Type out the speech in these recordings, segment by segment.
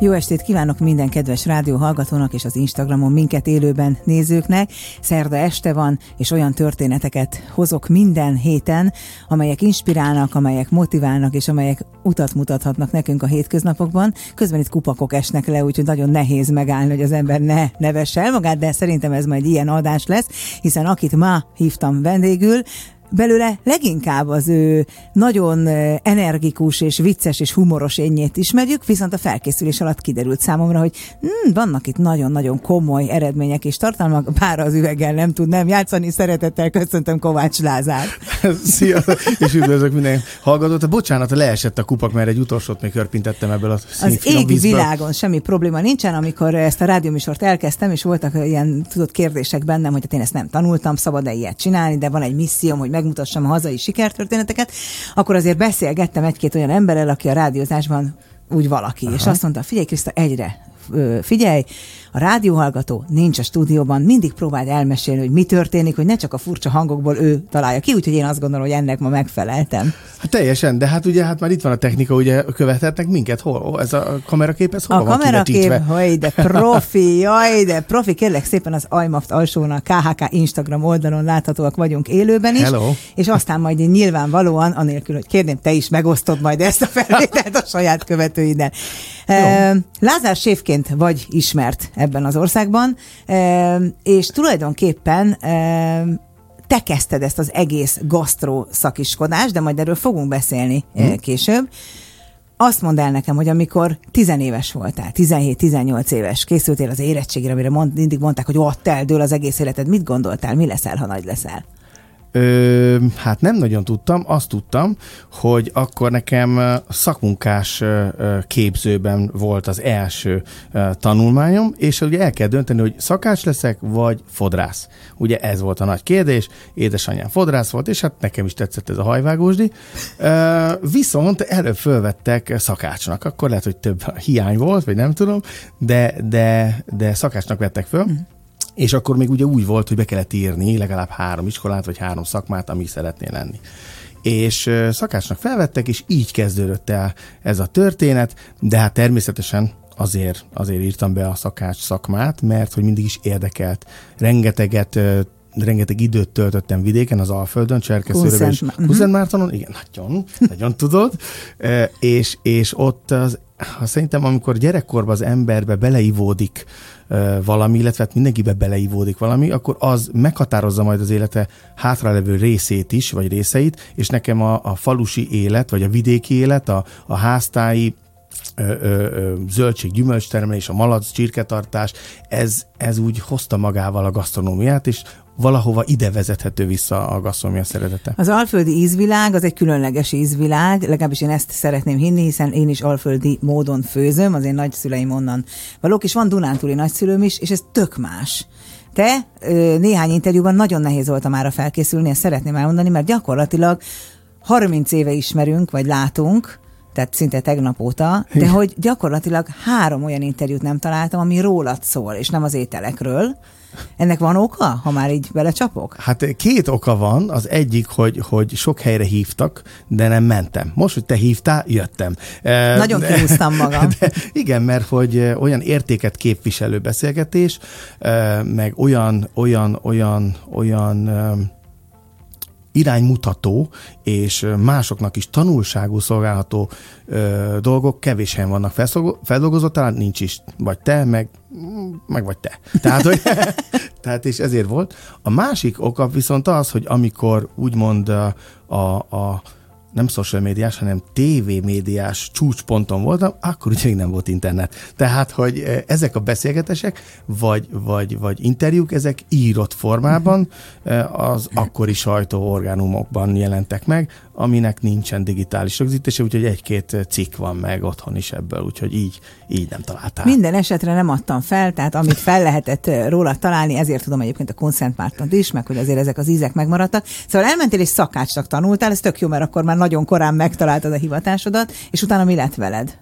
Jó estét kívánok minden kedves rádió hallgatónak és az Instagramon minket élőben nézőknek. Szerda este van, és olyan történeteket hozok minden héten, amelyek inspirálnak, amelyek motiválnak, és amelyek utat mutathatnak nekünk a hétköznapokban. Közben itt kupakok esnek le, úgyhogy nagyon nehéz megállni, hogy az ember ne nevesse el magát, de szerintem ez majd ilyen adás lesz, hiszen akit ma hívtam vendégül, belőle leginkább az ő nagyon energikus és vicces és humoros énnyét ismerjük, viszont a felkészülés alatt kiderült számomra, hogy hm, vannak itt nagyon-nagyon komoly eredmények és tartalmak, bár az üveggel nem tud nem játszani. Szeretettel köszöntöm Kovács Lázár. Szia, és üdvözlök minden hallgatót. Bocsánat, leesett a kupak, mert egy utolsót még körpintettem ebből a Az ég vízből. világon semmi probléma nincsen, amikor ezt a rádióműsort elkezdtem, és voltak ilyen tudott kérdések bennem, hogy hát én ezt nem tanultam, szabad-e ilyet csinálni, de van egy misszióm, hogy megmutassam a hazai sikertörténeteket, akkor azért beszélgettem egy-két olyan emberrel, aki a rádiózásban úgy valaki, Aha. és azt mondta, figyelj Kriszta, egyre figyelj, a rádióhallgató nincs a stúdióban, mindig próbáld elmesélni, hogy mi történik, hogy ne csak a furcsa hangokból ő találja ki, úgyhogy én azt gondolom, hogy ennek ma megfeleltem. Hát teljesen, de hát ugye hát már itt van a technika, ugye követhetnek minket, hol? Ez a kamerakép, ez hol A van kamerakép, hogy de profi, jaj, de profi, kérlek szépen az iMaft alsón a KHK Instagram oldalon láthatóak vagyunk élőben is, Hello. és aztán majd én nyilvánvalóan, anélkül, hogy kérném, te is megosztod majd ezt a felvételt a saját követőiddel. Lázár Sévként vagy ismert ebben az országban, és tulajdonképpen te kezdted ezt az egész gasztró szakiskodást, de majd erről fogunk beszélni hmm. később. Azt mondd el nekem, hogy amikor tizenéves voltál, 17-18 éves, készültél az érettségére, amire mond, mindig mondták, hogy ott eldől az egész életed, mit gondoltál, mi leszel, ha nagy leszel? Ö, hát nem nagyon tudtam, azt tudtam, hogy akkor nekem szakmunkás képzőben volt az első tanulmányom, és ugye el kell dönteni, hogy szakács leszek, vagy fodrász. Ugye ez volt a nagy kérdés, édesanyám fodrász volt, és hát nekem is tetszett ez a hajvágósdi. Ö, viszont előbb fölvettek szakácsnak, akkor lehet, hogy több hiány volt, vagy nem tudom, de, de, de szakácsnak vettek föl. Mm és akkor még ugye úgy volt, hogy be kellett írni legalább három iskolát, vagy három szakmát, ami szeretnél lenni és szakácsnak felvettek, és így kezdődött el ez a történet, de hát természetesen azért, azért írtam be a szakács szakmát, mert hogy mindig is érdekelt. Rengeteget rengeteg időt töltöttem vidéken, az Alföldön, Cserkeszőrben és Kuszentmártonon, igen, nagyon, nagyon tudod, és, és ott az, ha szerintem amikor gyerekkorban az emberbe beleivódik valami, illetve hát mindenkibe beleivódik valami, akkor az meghatározza majd az élete hátralevő részét is, vagy részeit, és nekem a, a falusi élet, vagy a vidéki élet, a, a háztáji zöldség, gyümölcstermelés, a malac, csirketartás, ez, ez úgy hozta magával a gasztronómiát, és valahova ide vezethető vissza a gasztronómia szeretete. Az alföldi ízvilág az egy különleges ízvilág, legalábbis én ezt szeretném hinni, hiszen én is alföldi módon főzöm, az én nagyszüleim onnan valók, és van Dunántúli nagyszülőm is, és ez tök más. Te néhány interjúban nagyon nehéz volt már felkészülni, ezt szeretném elmondani, mert gyakorlatilag 30 éve ismerünk, vagy látunk, tehát szinte tegnap óta, de hogy gyakorlatilag három olyan interjút nem találtam, ami rólad szól, és nem az ételekről, ennek van oka, ha már így belecsapok? Hát két oka van. Az egyik, hogy, hogy sok helyre hívtak, de nem mentem. Most, hogy te hívtál, jöttem. Nagyon de, kihúztam magam. De, igen, mert hogy olyan értéket képviselő beszélgetés, meg olyan, olyan, olyan, olyan iránymutató és másoknak is tanulságú szolgálható ö, dolgok kevés helyen vannak feldolgozott, talán nincs is, vagy te, meg, meg vagy te. Tehát, hogy, tehát és ezért volt. A másik oka viszont az, hogy amikor úgymond a, a, a nem social médiás, hanem TV médiás csúcsponton voltam, akkor ugye még nem volt internet. Tehát, hogy eh, ezek a beszélgetések, vagy, vagy, vagy interjúk, ezek írott formában eh, az akkori sajtóorgánumokban jelentek meg, aminek nincsen digitális rögzítése, úgyhogy egy-két cikk van meg otthon is ebből, úgyhogy így, így nem találtál. Minden esetre nem adtam fel, tehát amit fel lehetett eh, róla találni, ezért tudom egyébként a Consent Mártont is, meg hogy azért ezek az ízek megmaradtak. Szóval elmentél és szakácsnak tanultál, ez tök jó, mert akkor már nagyon korán megtaláltad a hivatásodat, és utána mi lett veled?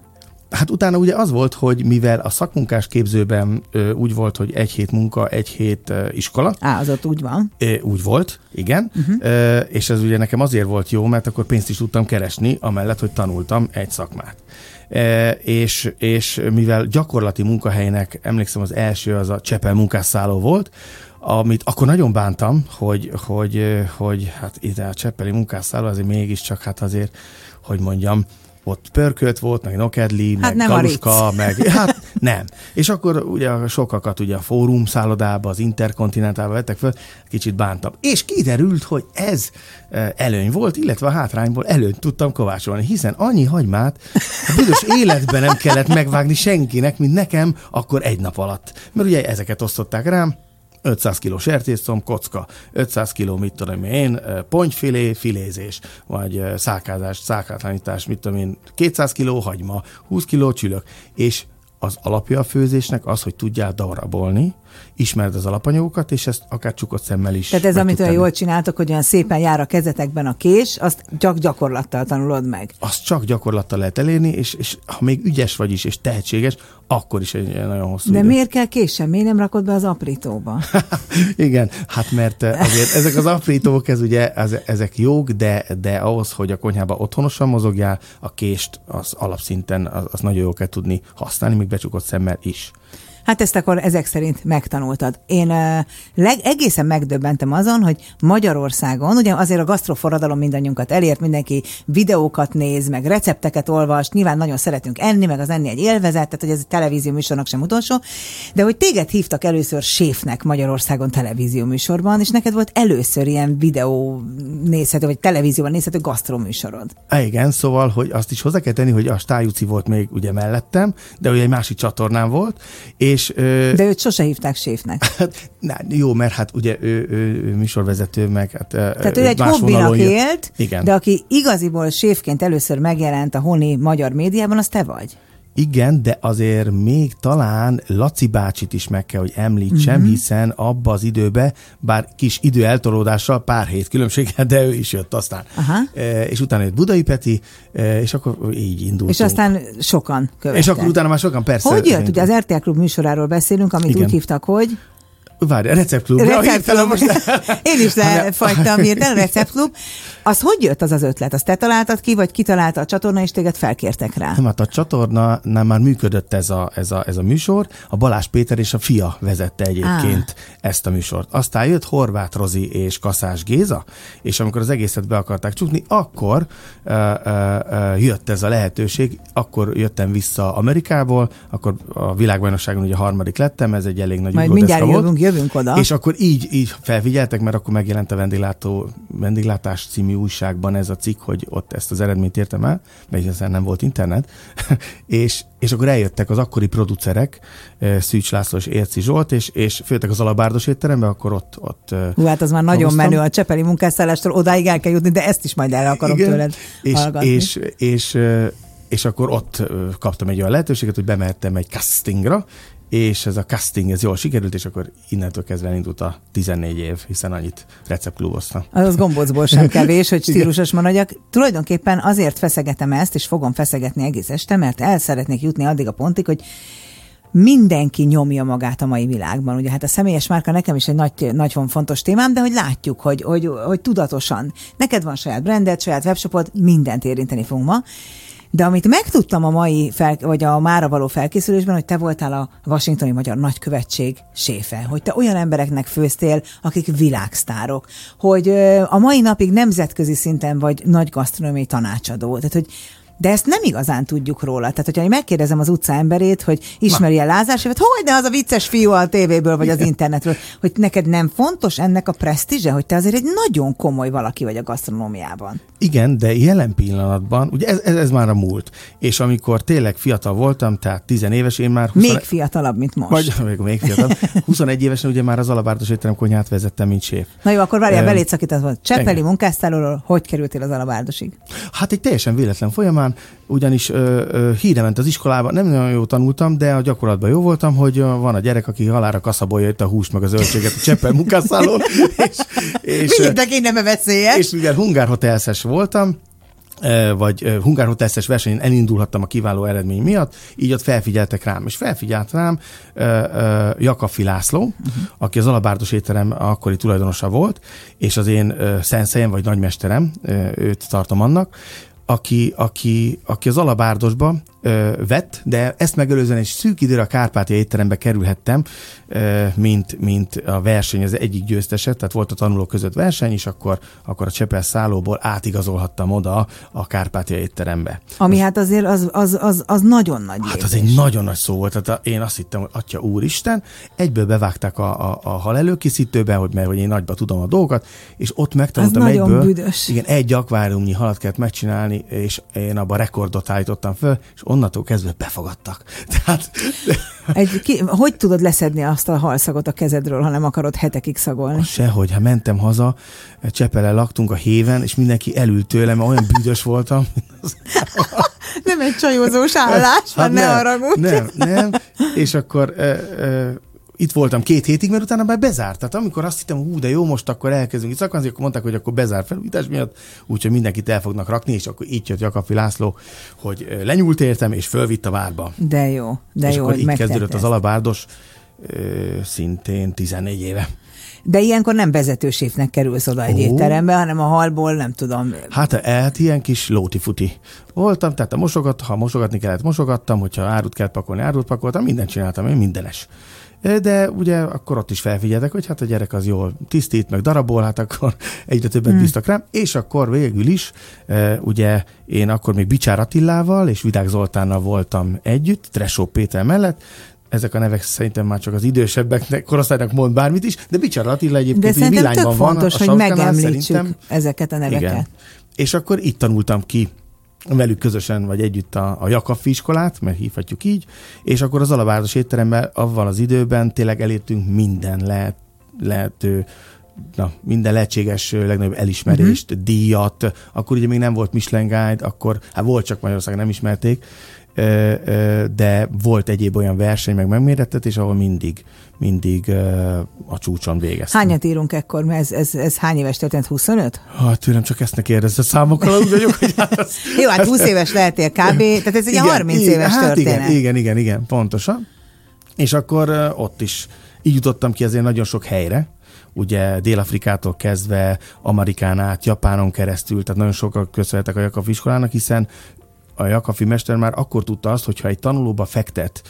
Hát utána ugye az volt, hogy mivel a szakmunkás képzőben ö, úgy volt, hogy egy hét munka, egy hét ö, iskola. Á, az ott úgy van. Ö, úgy volt, igen. Uh-huh. Ö, és ez ugye nekem azért volt jó, mert akkor pénzt is tudtam keresni, amellett, hogy tanultam egy szakmát. E, és, és mivel gyakorlati munkahelynek, emlékszem az első az a Csepel munkásszálló volt, amit akkor nagyon bántam, hogy, hogy, hogy hát ide a Cseppeli munkásszálló azért mégiscsak hát azért, hogy mondjam, ott pörkölt volt, meg nokedli, hát meg nem galuska, meg hát nem. És akkor ugye sokakat ugye a fórum szállodába, az interkontinentálba vettek fel, kicsit bántam. És kiderült, hogy ez előny volt, illetve a hátrányból előnyt tudtam kovácsolni, hiszen annyi hagymát a büdös életben nem kellett megvágni senkinek, mint nekem, akkor egy nap alatt. Mert ugye ezeket osztották rám, 500 kg sertészom, kocka, 500 kg, mit tudom én, pontyfilé, filézés, vagy szákázás, szákátlanítás, mit tudom én, 200 kg hagyma, 20 kg csülök, és az alapja a főzésnek az, hogy tudjál darabolni, ismerd az alapanyagokat, és ezt akár csukott szemmel is. Tehát ez, amit olyan jól csináltok, hogy olyan szépen jár a kezetekben a kés, azt csak gyakorlattal tanulod meg. Azt csak gyakorlattal lehet elérni, és, és ha még ügyes vagy is, és tehetséges, akkor is egy nagyon hosszú De idő. miért kell késsem? Miért nem rakod be az aprítóba? Igen, hát mert azért ezek az aprítók, ez ugye, ezek jók, de, de ahhoz, hogy a konyhába otthonosan mozogjál, a kést az alapszinten az, az nagyon jó kell tudni használni, még becsukott szemmel is. Hát ezt akkor ezek szerint megtanultad. Én leg, egészen megdöbbentem azon, hogy Magyarországon, ugye azért a gasztroforradalom mindannyiunkat elért, mindenki videókat néz, meg recepteket olvas, nyilván nagyon szeretünk enni, meg az enni egy élvezet, tehát hogy ez egy televízió műsornak sem utolsó, de hogy téged hívtak először séfnek Magyarországon televízió műsorban, és neked volt először ilyen videó nézhető, vagy televízióban nézhető gasztroműsorod. Igen, szóval, hogy azt is hozzá kell tenni, hogy a Stájuci volt még ugye mellettem, de ugye egy másik csatornám volt, és és, ö, De őt sose hívták séfnek. Hát, na, jó, mert hát ugye ő, ő, ő műsorvezető, meg hát Tehát ő, ő egy hobbinak élt, Igen. de aki igaziból séfként először megjelent a honi magyar médiában, az te vagy. Igen, de azért még talán Laci bácsit is meg kell, hogy említsem, uh-huh. hiszen abba az időbe, bár kis idő eltolódással, pár hét különbséggel, de ő is jött aztán. Uh-huh. E, és utána jött Budai Peti, e, és akkor így indultunk. És aztán sokan követtek. És akkor utána már sokan, persze. Hogy jött? Ugye az RTL Klub műsoráról beszélünk, amit Igen. úgy hívtak, hogy... Várj, receptklub. Receptklub. Most... Én is lefagytam hirtelen, receptklub. Az hogy jött az az ötlet? Azt te találtad ki, vagy kitalálta a csatorna, és téged felkértek rá? Nem, hát a csatorna nem már működött ez a, ez, a, ez a műsor. A Balázs Péter és a fia vezette egyébként ah. ezt a műsort. Aztán jött Horváth Rozi és Kaszás Géza, és amikor az egészet be akarták csukni, akkor uh, uh, uh, jött ez a lehetőség. Akkor jöttem vissza Amerikából, akkor a világbajnokságon ugye harmadik lettem, ez egy elég nagy Majd mindjárt jövünk, volt. Jövünk oda. És akkor így, így felfigyeltek, mert akkor megjelent a vendéglátó, vendéglátás című újságban ez a cikk, hogy ott ezt az eredményt értem el, mert hiszen nem volt internet, és, és akkor eljöttek az akkori producerek, eh, Szűcs László és Érci Zsolt, és, és főtek az alabárdos étterembe, akkor ott... ott eh, Hú, hát az már nagyon hoztam. menő a Csepeli munkásszállástól, odáig el kell jutni, de ezt is majd el akarom Igen, tőled és, hallgatni. És, és, és, eh, és akkor ott kaptam egy olyan lehetőséget, hogy bemehettem egy castingra, és ez a casting, ez jól sikerült, és akkor innentől kezdve elindult a 14 év, hiszen annyit receptkluboztam. Az, az gombócból sem kevés, hogy stílusos maradjak. Tulajdonképpen azért feszegetem ezt, és fogom feszegetni egész este, mert el szeretnék jutni addig a pontig, hogy mindenki nyomja magát a mai világban. Ugye hát a személyes márka nekem is egy nagy, nagyon fontos témám, de hogy látjuk, hogy, hogy, hogy tudatosan. Neked van saját branded, saját webshopod, mindent érinteni fogunk ma. De amit megtudtam a mai, fel, vagy a mára való felkészülésben, hogy te voltál a Washingtoni Magyar Nagykövetség séfe, hogy te olyan embereknek főztél, akik világsztárok, hogy a mai napig nemzetközi szinten vagy nagy gasztronómiai tanácsadó. Tehát, hogy de ezt nem igazán tudjuk róla. Tehát, hogyha én megkérdezem az utca emberét, hogy ismeri a Lázár Séfet, hogy ne az a vicces fiú a tévéből vagy az internetről, hogy neked nem fontos ennek a presztízse, hogy te azért egy nagyon komoly valaki vagy a gasztronómiában. Igen, de jelen pillanatban, ugye ez, ez, ez már a múlt. És amikor tényleg fiatal voltam, tehát 10 éves, én már... 20... Még fiatalabb, mint most. Vagy, még, még fiatalabb. 21 évesen ugye már az alabárdos étterem konyhát vezettem, mint séf. Na jó, akkor várjál, beléd szakított Csepeli munkásztálóról, hogy kerültél az alabárdosig? Hát egy teljesen véletlen folyamán, ugyanis ö, ö, híre ment az iskolában, nem nagyon jó tanultam, de a gyakorlatban jó voltam, hogy van a gyerek, aki halára kaszabolja itt a húst meg a zöldséget a Cseppel munkászálón. és, és, Mindenki nem veszélyes. És ugye Hungár Hotelszes voltam, vagy Hungár Hoteszes versenyen elindulhattam a kiváló eredmény miatt, így ott felfigyeltek rám. És felfigyelt rám Jakafi László, uh-huh. aki az Alabárdos étterem akkori tulajdonosa volt, és az én szenszejem, vagy nagymesterem, őt tartom annak, aki, aki, aki az Alabárdosba ö, vett, de ezt megelőzően egy szűk időre a Kárpátia étterembe kerülhettem, ö, mint, mint a verseny az egyik győztese, tehát volt a tanulók között verseny, és akkor, akkor a Csepel szállóból átigazolhattam oda a Kárpátia étterembe. Ami Most, hát azért az, az, az, az nagyon nagy Hát az egy nagyon nagy szó volt, tehát én azt hittem, hogy Atya Úristen, egyből bevágták a, a, a hal előkészítőbe, hogy mert hogy én nagyba tudom a dolgokat, és ott megtanultam az egyből. Büdös. Igen, egy akváriumnyi halat kellett megcsinálni, és én abban rekordot állítottam föl, és onnantól kezdve befogadtak. Tehát... Egy, ki, hogy tudod leszedni azt a halszagot a kezedről, ha nem akarod hetekig szagolni? Sehogy, ha mentem haza, Csepele laktunk a héven, és mindenki elült tőlem, mert olyan büdös voltam. nem egy csajozós állás, hát ne arra Nem, nem, és akkor e, e, itt voltam két hétig, mert utána már bezárt. Tehát amikor azt hittem, hú, de jó, most akkor elkezdünk itt szakmázni, akkor mondták, hogy akkor bezár felújítás miatt, úgyhogy mindenkit el fognak rakni, és akkor így jött Jakafi László, hogy lenyúlt értem, és fölvitt a várba. De jó, de és jó, akkor így kezdődött az alabárdos, szintén 14 éve. De ilyenkor nem vezetőséfnek kerülsz oda egy oh. étterembe, hanem a halból, nem tudom. Hát, hát ilyen kis lóti-futi voltam, tehát a mosogat, ha mosogatni kellett, mosogattam, hogyha árut kellett pakolni, árut pakoltam, mindent csináltam, én mindenes de ugye akkor ott is felfigyeltek, hogy hát a gyerek az jól tisztít, meg darabol, hát akkor egyre többet hmm. bíztak rám, és akkor végül is, ugye én akkor még Bicsár Attilával és Vidák Zoltánnal voltam együtt, Tresó Péter mellett, ezek a nevek szerintem már csak az idősebbeknek, korosztálynak mond bármit is, de Bicsár Attila egyébként de szerintem tök fontos, van, hogy megemlítsük szerintem. ezeket a neveket. Igen. És akkor itt tanultam ki velük közösen vagy együtt a, a Jakaffi iskolát, mert hívhatjuk így, és akkor az alapvárdos étteremben avval az időben tényleg elértünk minden lehet, lehető na, minden lehetséges legnagyobb elismerést, uh-huh. díjat, akkor ugye még nem volt Michelin Guide, akkor, hát volt csak Magyarországon nem ismerték, de volt egyéb olyan verseny, meg megmérettetés, ahol mindig, mindig a csúcson végeztem. Hányat írunk ekkor? Ez, ez, ez hány éves történt? 25? Hát tőlem csak ezt ne kérdezze, számokkal úgy vagyok, hogy hát az, Jó, hát 20 éves lehetél kb. Tehát ez egy igen, 30 igen, éves hát történet. Igen, igen, igen, igen, pontosan. És akkor ott is így jutottam ki azért nagyon sok helyre, ugye Dél-Afrikától kezdve Amerikán át, Japánon keresztül, tehát nagyon sokan köszönhetek a Jakab iskolának, hiszen a Jakafi mester már akkor tudta azt, hogyha egy tanulóba fektet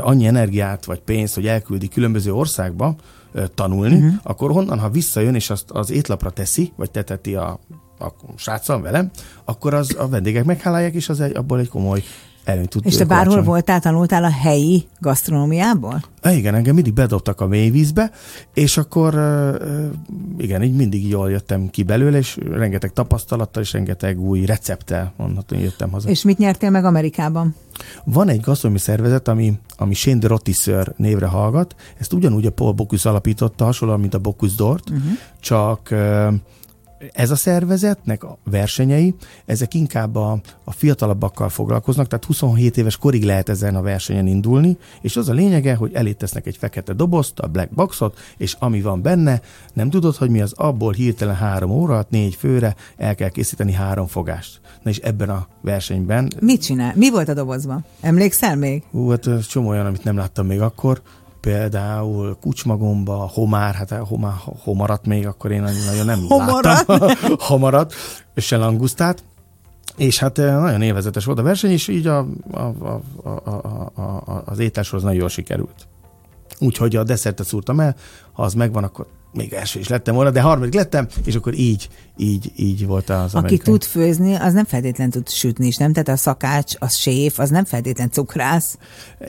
annyi energiát vagy pénzt, hogy elküldi különböző országba tanulni, uh-huh. akkor honnan, ha visszajön és azt az étlapra teszi, vagy teteti a, a sráccal velem, akkor az a vendégek meghálálják, és az egy, abból egy komoly előnyt tud És te bárhol kovácsolni. voltál, tanultál a helyi gasztronómiából? É, igen, engem mindig bedobtak a mélyvízbe, és akkor igen, így mindig jól jöttem ki belőle, és rengeteg tapasztalattal, és rengeteg új recepttel mondhatom, jöttem haza. És mit nyertél meg Amerikában? Van egy gasztronómi szervezet, ami, ami Shane de Rotisser névre hallgat, ezt ugyanúgy a Paul Bocuse alapította, hasonlóan, mint a Bocuse d'Ort, uh-huh. csak ez a szervezetnek a versenyei, ezek inkább a, a fiatalabbakkal foglalkoznak, tehát 27 éves korig lehet ezen a versenyen indulni, és az a lényege, hogy elé tesznek egy fekete dobozt, a black boxot, és ami van benne, nem tudod, hogy mi az, abból hirtelen három óra, négy főre el kell készíteni három fogást. Na és ebben a versenyben... Mit csinál? Mi volt a dobozban? Emlékszel még? Hú, hát csomó olyan, amit nem láttam még akkor például kucsmagomba, homár, hát homár, homarat még, akkor én nagyon nem homarat. láttam. homarat, és langusztát. És hát eh, nagyon élvezetes volt a verseny, és így a, a, a, a, a, a, az ételsorhoz nagyon jól sikerült. Úgyhogy a desszertet szúrtam el, ha az megvan, akkor még első is lettem volna, de harmadik lettem, és akkor így, így, így volt az Aki amerikai. tud főzni, az nem feltétlenül tud sütni is, nem? Tehát a szakács, a séf, az nem feltétlenül cukrász.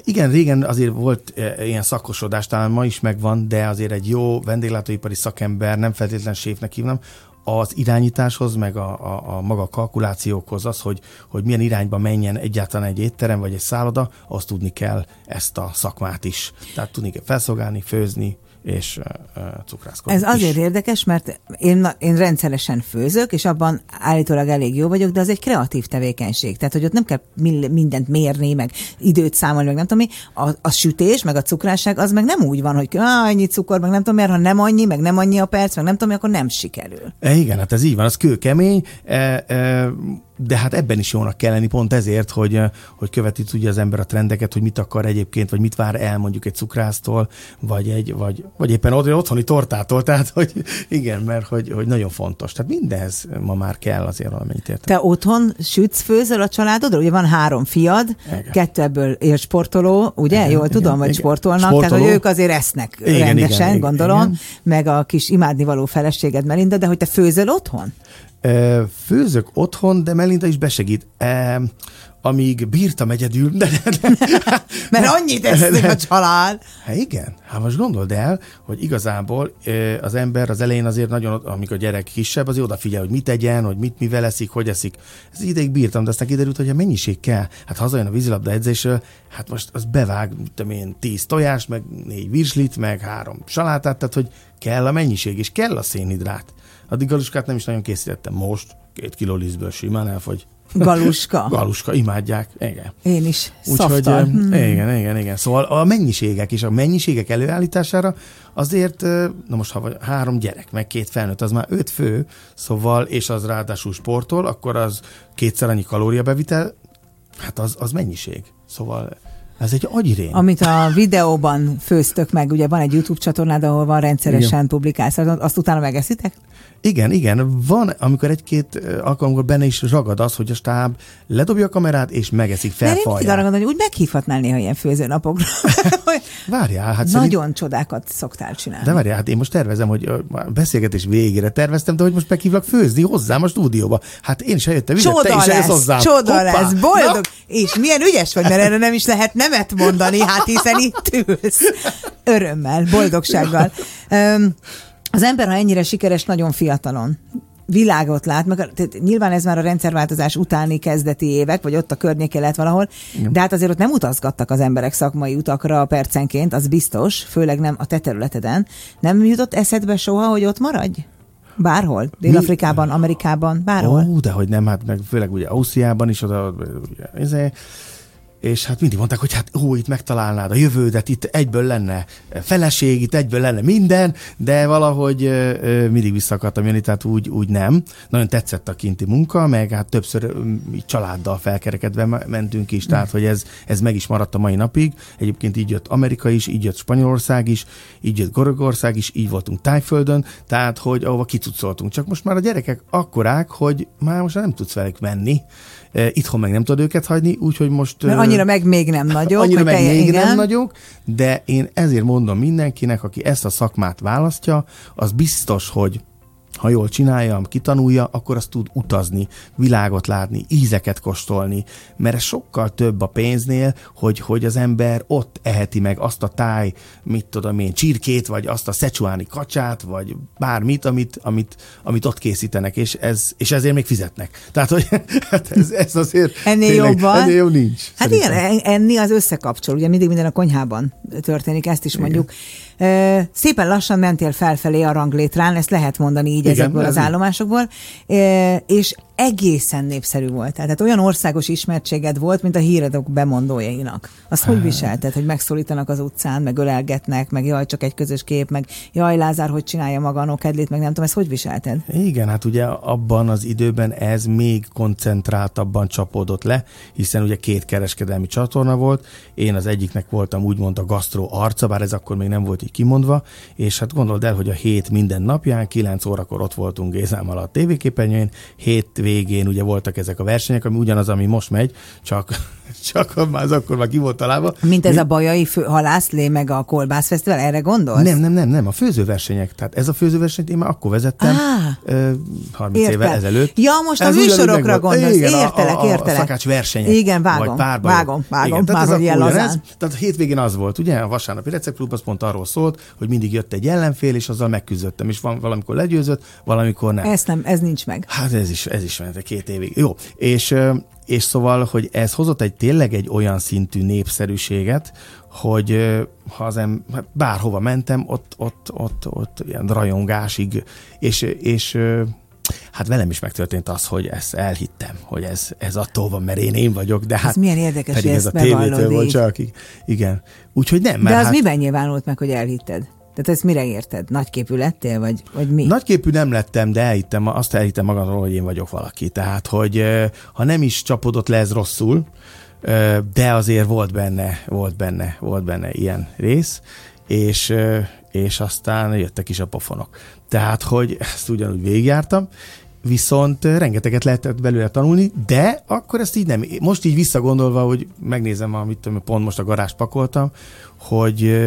Igen, régen azért volt e, ilyen szakosodás, talán ma is megvan, de azért egy jó vendéglátóipari szakember, nem feltétlenül séfnek hívnám, az irányításhoz, meg a, a, a maga kalkulációkhoz az, hogy, hogy milyen irányba menjen egyáltalán egy étterem vagy egy szálloda, azt tudni kell ezt a szakmát is. Tehát tudni kell felszolgálni, főzni, és cukrászkodni. Ez azért is. érdekes, mert én, én rendszeresen főzök, és abban állítólag elég jó vagyok, de az egy kreatív tevékenység. Tehát, hogy ott nem kell mindent mérni, meg időt számolni, meg nem tudom mi. A, a sütés, meg a cukrásság, az meg nem úgy van, hogy annyi cukor, meg nem tudom miért, ha nem annyi, meg nem annyi a perc, meg nem tudom, akkor nem sikerül. E, igen, hát ez így van, az kőkemény. E, e, de hát ebben is jónak kell lenni, pont ezért, hogy, hogy követi tudja az ember a trendeket, hogy mit akar egyébként, vagy mit vár el mondjuk egy cukrásztól, vagy, egy, vagy, vagy éppen otthoni tortától, tehát hogy igen, mert hogy, hogy nagyon fontos. Tehát mindenhez ma már kell azért valamennyit értem. Te otthon sütsz, főzöl a családodra? Ugye van három fiad, igen. kettő ebből sportoló, ugye? Igen, Jól tudom, vagy igen. sportolnak, sportoló. tehát hogy ők azért esznek igen, rendesen, igen, gondolom, igen. meg a kis imádnivaló feleséged Melinda, de hogy te főzöl otthon? Főzök otthon, de Melinda is besegít. Amíg bírtam egyedül, de, de, de Mert annyit eszik a család. Hát igen, hát most gondold el, hogy igazából az ember az elején azért nagyon, amikor a gyerek kisebb, azért odafigyel, hogy mit tegyen, hogy mit mivel eszik, hogy eszik. Ez ideig bírtam, de aztán kiderült, hogy a mennyiség kell. Hát hazajön a vízilabda edzésről, hát most az bevág, tudom én, tíz tojás, meg négy virslit, meg három salátát, tehát hogy kell a mennyiség, és kell a szénhidrát. Addig galuskát nem is nagyon készítettem. Most két kiló lisztből simán elfogy. Galuska. Galuska, imádják, igen. Én is, Úgyhogy hmm. igen, igen, igen. Szóval a mennyiségek és a mennyiségek előállítására azért, na most ha vagy három gyerek, meg két felnőtt, az már öt fő, szóval, és az ráadásul sportol, akkor az kétszer annyi kalóriabevitel, hát az, az mennyiség. Szóval ez egy agyrém. Amit a videóban főztök meg, ugye van egy YouTube csatornád, ahol van rendszeresen Igen. publikálsz, azt utána megeszitek? Igen, igen. Van, amikor egy-két alkalommal benne is ragad az, hogy a stáb ledobja a kamerát, és megeszik felfalja. De én arra hogy úgy meghívhatnál néha ilyen főzőnapokra. várjál, hát Nagyon szerint... csodákat szoktál csinálni. De várjál, hát én most tervezem, hogy a beszélgetés végére terveztem, de hogy most meghívlak főzni hozzám a stúdióba. Hát én is eljöttem, ide, te is lesz, hozzám. Csoda Hoppa. lesz, boldog. Na? És milyen ügyes vagy, mert erre nem is lehet nemet mondani, hát hiszen itt ülsz. Örömmel, boldogsággal. Um, az ember, ha ennyire sikeres, nagyon fiatalon világot lát, meg tehát nyilván ez már a rendszerváltozás utáni kezdeti évek, vagy ott a környéke lett valahol, Igen. de hát azért ott nem utazgattak az emberek szakmai utakra percenként, az biztos, főleg nem a te területeden. Nem jutott eszedbe soha, hogy ott maradj? Bárhol? Dél-Afrikában, Amerikában, bárhol? Ó, de hogy nem, hát meg főleg ugye Ausztriában is oda, ugye, ezért, és hát mindig mondták, hogy hát ó, itt megtalálnád a jövődet, itt egyből lenne feleség, itt egyből lenne minden, de valahogy ö, mindig vissza akartam jönni, tehát úgy, úgy nem. Nagyon tetszett a kinti munka, meg hát többször ö, családdal felkerekedve mentünk is, tehát hogy ez, ez meg is maradt a mai napig. Egyébként így jött Amerika is, így jött Spanyolország is, így jött Görögország is, így voltunk Tájföldön, tehát hogy ahova kicucoltunk. Csak most már a gyerekek akkorák, hogy már most nem tudsz velük menni, Itthon meg nem tudod őket hagyni, úgyhogy most... Mert annyira meg még nem nagyok. Annyira meg még igen. nem nagyok, de én ezért mondom mindenkinek, aki ezt a szakmát választja, az biztos, hogy ha jól csinálja, kitanulja, akkor azt tud utazni, világot látni, ízeket kóstolni, mert ez sokkal több a pénznél, hogy, hogy az ember ott eheti meg azt a táj, mit tudom én, csirkét, vagy azt a szecsuáni kacsát, vagy bármit, amit, amit, amit ott készítenek, és, ez, és ezért még fizetnek. Tehát, hogy hát ez, ez azért... Ennél tényleg, jobban? Ennél jobb nincs. Hát szerintem. igen, enni az összekapcsol, ugye mindig minden a konyhában történik, ezt is mondjuk. Igen Szépen lassan mentél felfelé a ranglétrán, ezt lehet mondani így ezekből az állomásokból, és egészen népszerű volt. Tehát olyan országos ismertséged volt, mint a híradók bemondójainak. Azt hogy viselted, hogy megszólítanak az utcán, meg ölelgetnek, meg jaj, csak egy közös kép, meg jaj, Lázár, hogy csinálja maga a nokedlit, meg nem tudom, ezt hogy viselted? Igen, hát ugye abban az időben ez még koncentráltabban csapódott le, hiszen ugye két kereskedelmi csatorna volt, én az egyiknek voltam úgymond a gasztró arca, bár ez akkor még nem volt így kimondva, és hát gondold el, hogy a hét minden napján, 9 órakor ott voltunk Gézámmal a tévéképernyőn, hét végén ugye voltak ezek a versenyek, ami ugyanaz, ami most megy, csak csak az akkor már ki volt találva. Mint ez Mi? a bajai fő, halászlé, meg a kolbászfesztivál, erre gondolsz? Nem, nem, nem, nem, a főzőversenyek. Tehát ez a főzőversenyt én már akkor vezettem, ah, 30 Érted. évvel ezelőtt. Ja, most ez a műsorokra gondolsz. Igen, értelek, a, a, értelek. A szakács versenyek. Igen, vágom, vagy párbajok. vágom, vágom, Igen, tehát, vágom, ez, tehát a hétvégén az volt, ugye, a vasárnapi receptklub az pont arról szólt, hogy mindig jött egy ellenfél, és azzal megküzdöttem, és van, valamikor legyőzött, valamikor nem. Ez nem, ez nincs meg. Hát ez is, ez is ment két évig. Jó, és és szóval, hogy ez hozott egy tényleg egy olyan szintű népszerűséget, hogy ha az em, hát bárhova mentem, ott, ott, ott, ott ilyen rajongásig, és, és hát velem is megtörtént az, hogy ezt elhittem, hogy ez, ez attól van, mert én én vagyok, de hát... Ez milyen érdekes, pedig ez a tévétől volt csak. Igen. Úgyhogy nem, mert De az hát, miben nyilvánult meg, hogy elhitted? Tehát ezt mire érted? Nagyképű lettél, vagy, vagy mi? Nagyképű nem lettem, de elhittem, azt elhittem magamról, hogy én vagyok valaki. Tehát, hogy ha nem is csapodott le ez rosszul, de azért volt benne, volt benne, volt benne ilyen rész, és, és aztán jöttek is a pofonok. Tehát, hogy ezt ugyanúgy végigjártam, viszont rengeteget lehetett belőle tanulni, de akkor ezt így nem. Most így visszagondolva, hogy megnézem, amit pont most a garázs pakoltam, hogy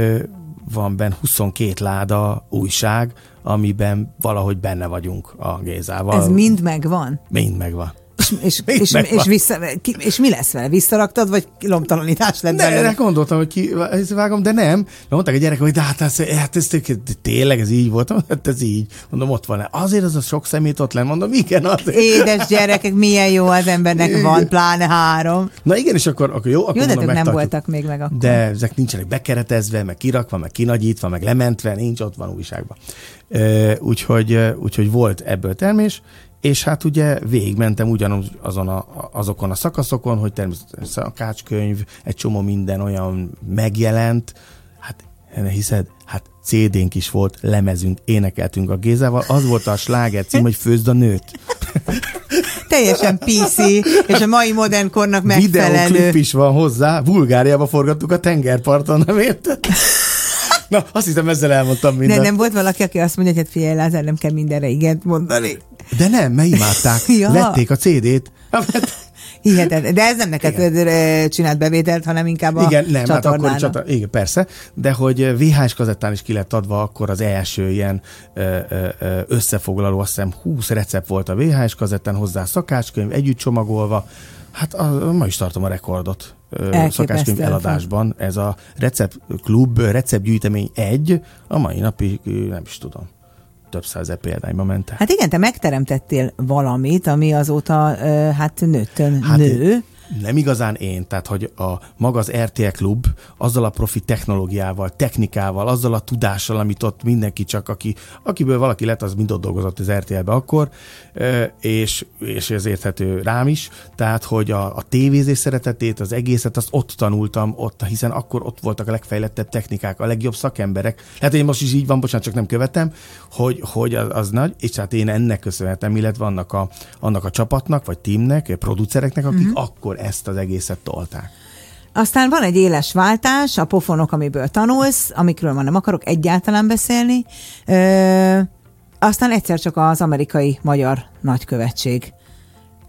van benne 22 láda újság, amiben valahogy benne vagyunk a Gézával. Ez mind megvan? Mind megvan. És, és, és, és, vissza, ki, és mi lesz vele? Visszaraktad, vagy lomtalanítás lett ne, belőle? gondoltam, hogy ki, vágom, de nem. De mondták a gyerek, hogy de hát ez, hát ez, tényleg ez így volt, hát ez így. Mondom, ott van. Azért az a sok szemét ott lenn, mondom, igen. Azért. Édes gyerekek, milyen jó az embernek van, pláne három. Na igen, és akkor, akkor jó, akkor jó, de mondom, nem voltak még meg akkor. De ezek nincsenek bekeretezve, meg kirakva, meg kinagyítva, meg lementve, nincs ott van újságban. Úgyhogy, úgyhogy volt ebből termés, és hát ugye végigmentem ugyanaz azon a, azokon a szakaszokon, hogy természetesen szakácskönyv, egy csomó minden olyan megjelent, hát ne hiszed, hát CD-nk is volt, lemezünk, énekeltünk a Gézával, az volt a sláger cím, hogy főzd a nőt. Teljesen PC, és a mai modern kornak megfelelő. Videóklip is van hozzá, Bulgáriába forgattuk a tengerparton, nem érted? Na, azt hiszem ezzel elmondtam mindent. Ne, nem volt valaki, aki azt mondja, hogy hát figyelj, Lázár, nem kell mindenre igent mondani. De nem, mert imádták. ja. Vették a CD-t. Hihetetlen. De ez nem neked igen. csinált bevételt, hanem inkább a Igen, nem, hát akkor csata, igen, persze, de hogy VHS kazettán is ki lett adva akkor az első ilyen összefoglaló, azt hiszem 20 recept volt a VHS kazettán, hozzá szakácskönyv, együtt csomagolva, Hát a, ma is tartom a rekordot szakáskönyv eladásban. Ez a Recept Klub, Receptgyűjtemény 1, a mai napig nem is tudom több százer példányba ment. Hát igen, te megteremtettél valamit, ami azóta hát nőttön hát nő. Én, nem igazán én, tehát hogy a maga az RTL klub azzal a profi technológiával, technikával, azzal a tudással, amit ott mindenki csak, aki, akiből valaki lett, az mind ott dolgozott az RTL-be akkor, és, és ez érthető rám is, tehát hogy a, a tévézés szeretetét, az egészet, azt ott tanultam, ott, hiszen akkor ott voltak a legfejlettebb technikák, a legjobb szakemberek. Hát én most is így van, bocsánat, csak nem követem, hogy, hogy az, az nagy, és hát én ennek köszönhetem, illetve annak a, annak a csapatnak, vagy teamnek, producereknek, akik uh-huh. akkor ezt az egészet tolták. Aztán van egy éles váltás, a pofonok, amiből tanulsz, amikről már nem akarok egyáltalán beszélni. Ö, aztán egyszer csak az amerikai magyar nagykövetség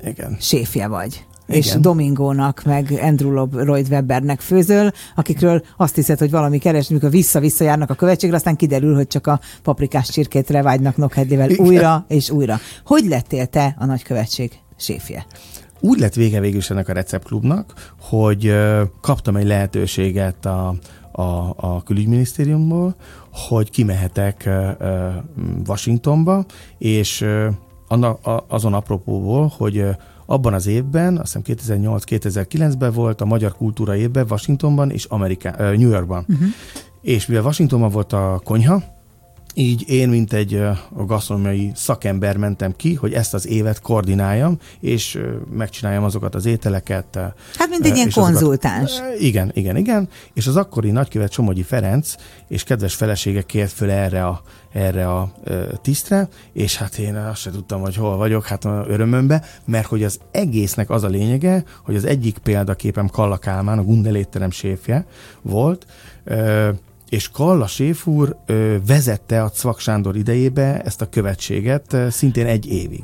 Igen. séfje vagy. Igen. és Domingónak, meg Andrew Lloyd Webbernek főzöl, akikről azt hiszed, hogy valami keres, mikor vissza-vissza járnak a követségre, aztán kiderül, hogy csak a paprikás csirkétre vágynak Nokhedlivel újra és újra. Hogy lettél te a nagykövetség séfje? Úgy lett vége végül is ennek a receptklubnak, hogy kaptam egy lehetőséget a, a, a külügyminisztériumból, hogy kimehetek Washingtonba, és azon apropóból, hogy abban az évben, azt hiszem 2008-2009-ben volt a Magyar Kultúra évben Washingtonban és Amerika, New Yorkban. Uh-huh. És mivel Washingtonban volt a konyha, így én, mint egy gasztronómiai szakember mentem ki, hogy ezt az évet koordináljam, és megcsináljam azokat az ételeket. Hát, mint egy ilyen konzultáns. Azokat, igen, igen, igen. És az akkori nagykövet Somogyi Ferenc és kedves felesége kért föl erre a, erre a tisztre, és hát én azt sem tudtam, hogy hol vagyok, hát örömömbe, mert hogy az egésznek az a lényege, hogy az egyik példaképem Kalla Kálmán, a Gundelétterem séfje volt, és Kalla Séfúr ö, vezette a Cvak Sándor idejébe ezt a követséget ö, szintén egy évig.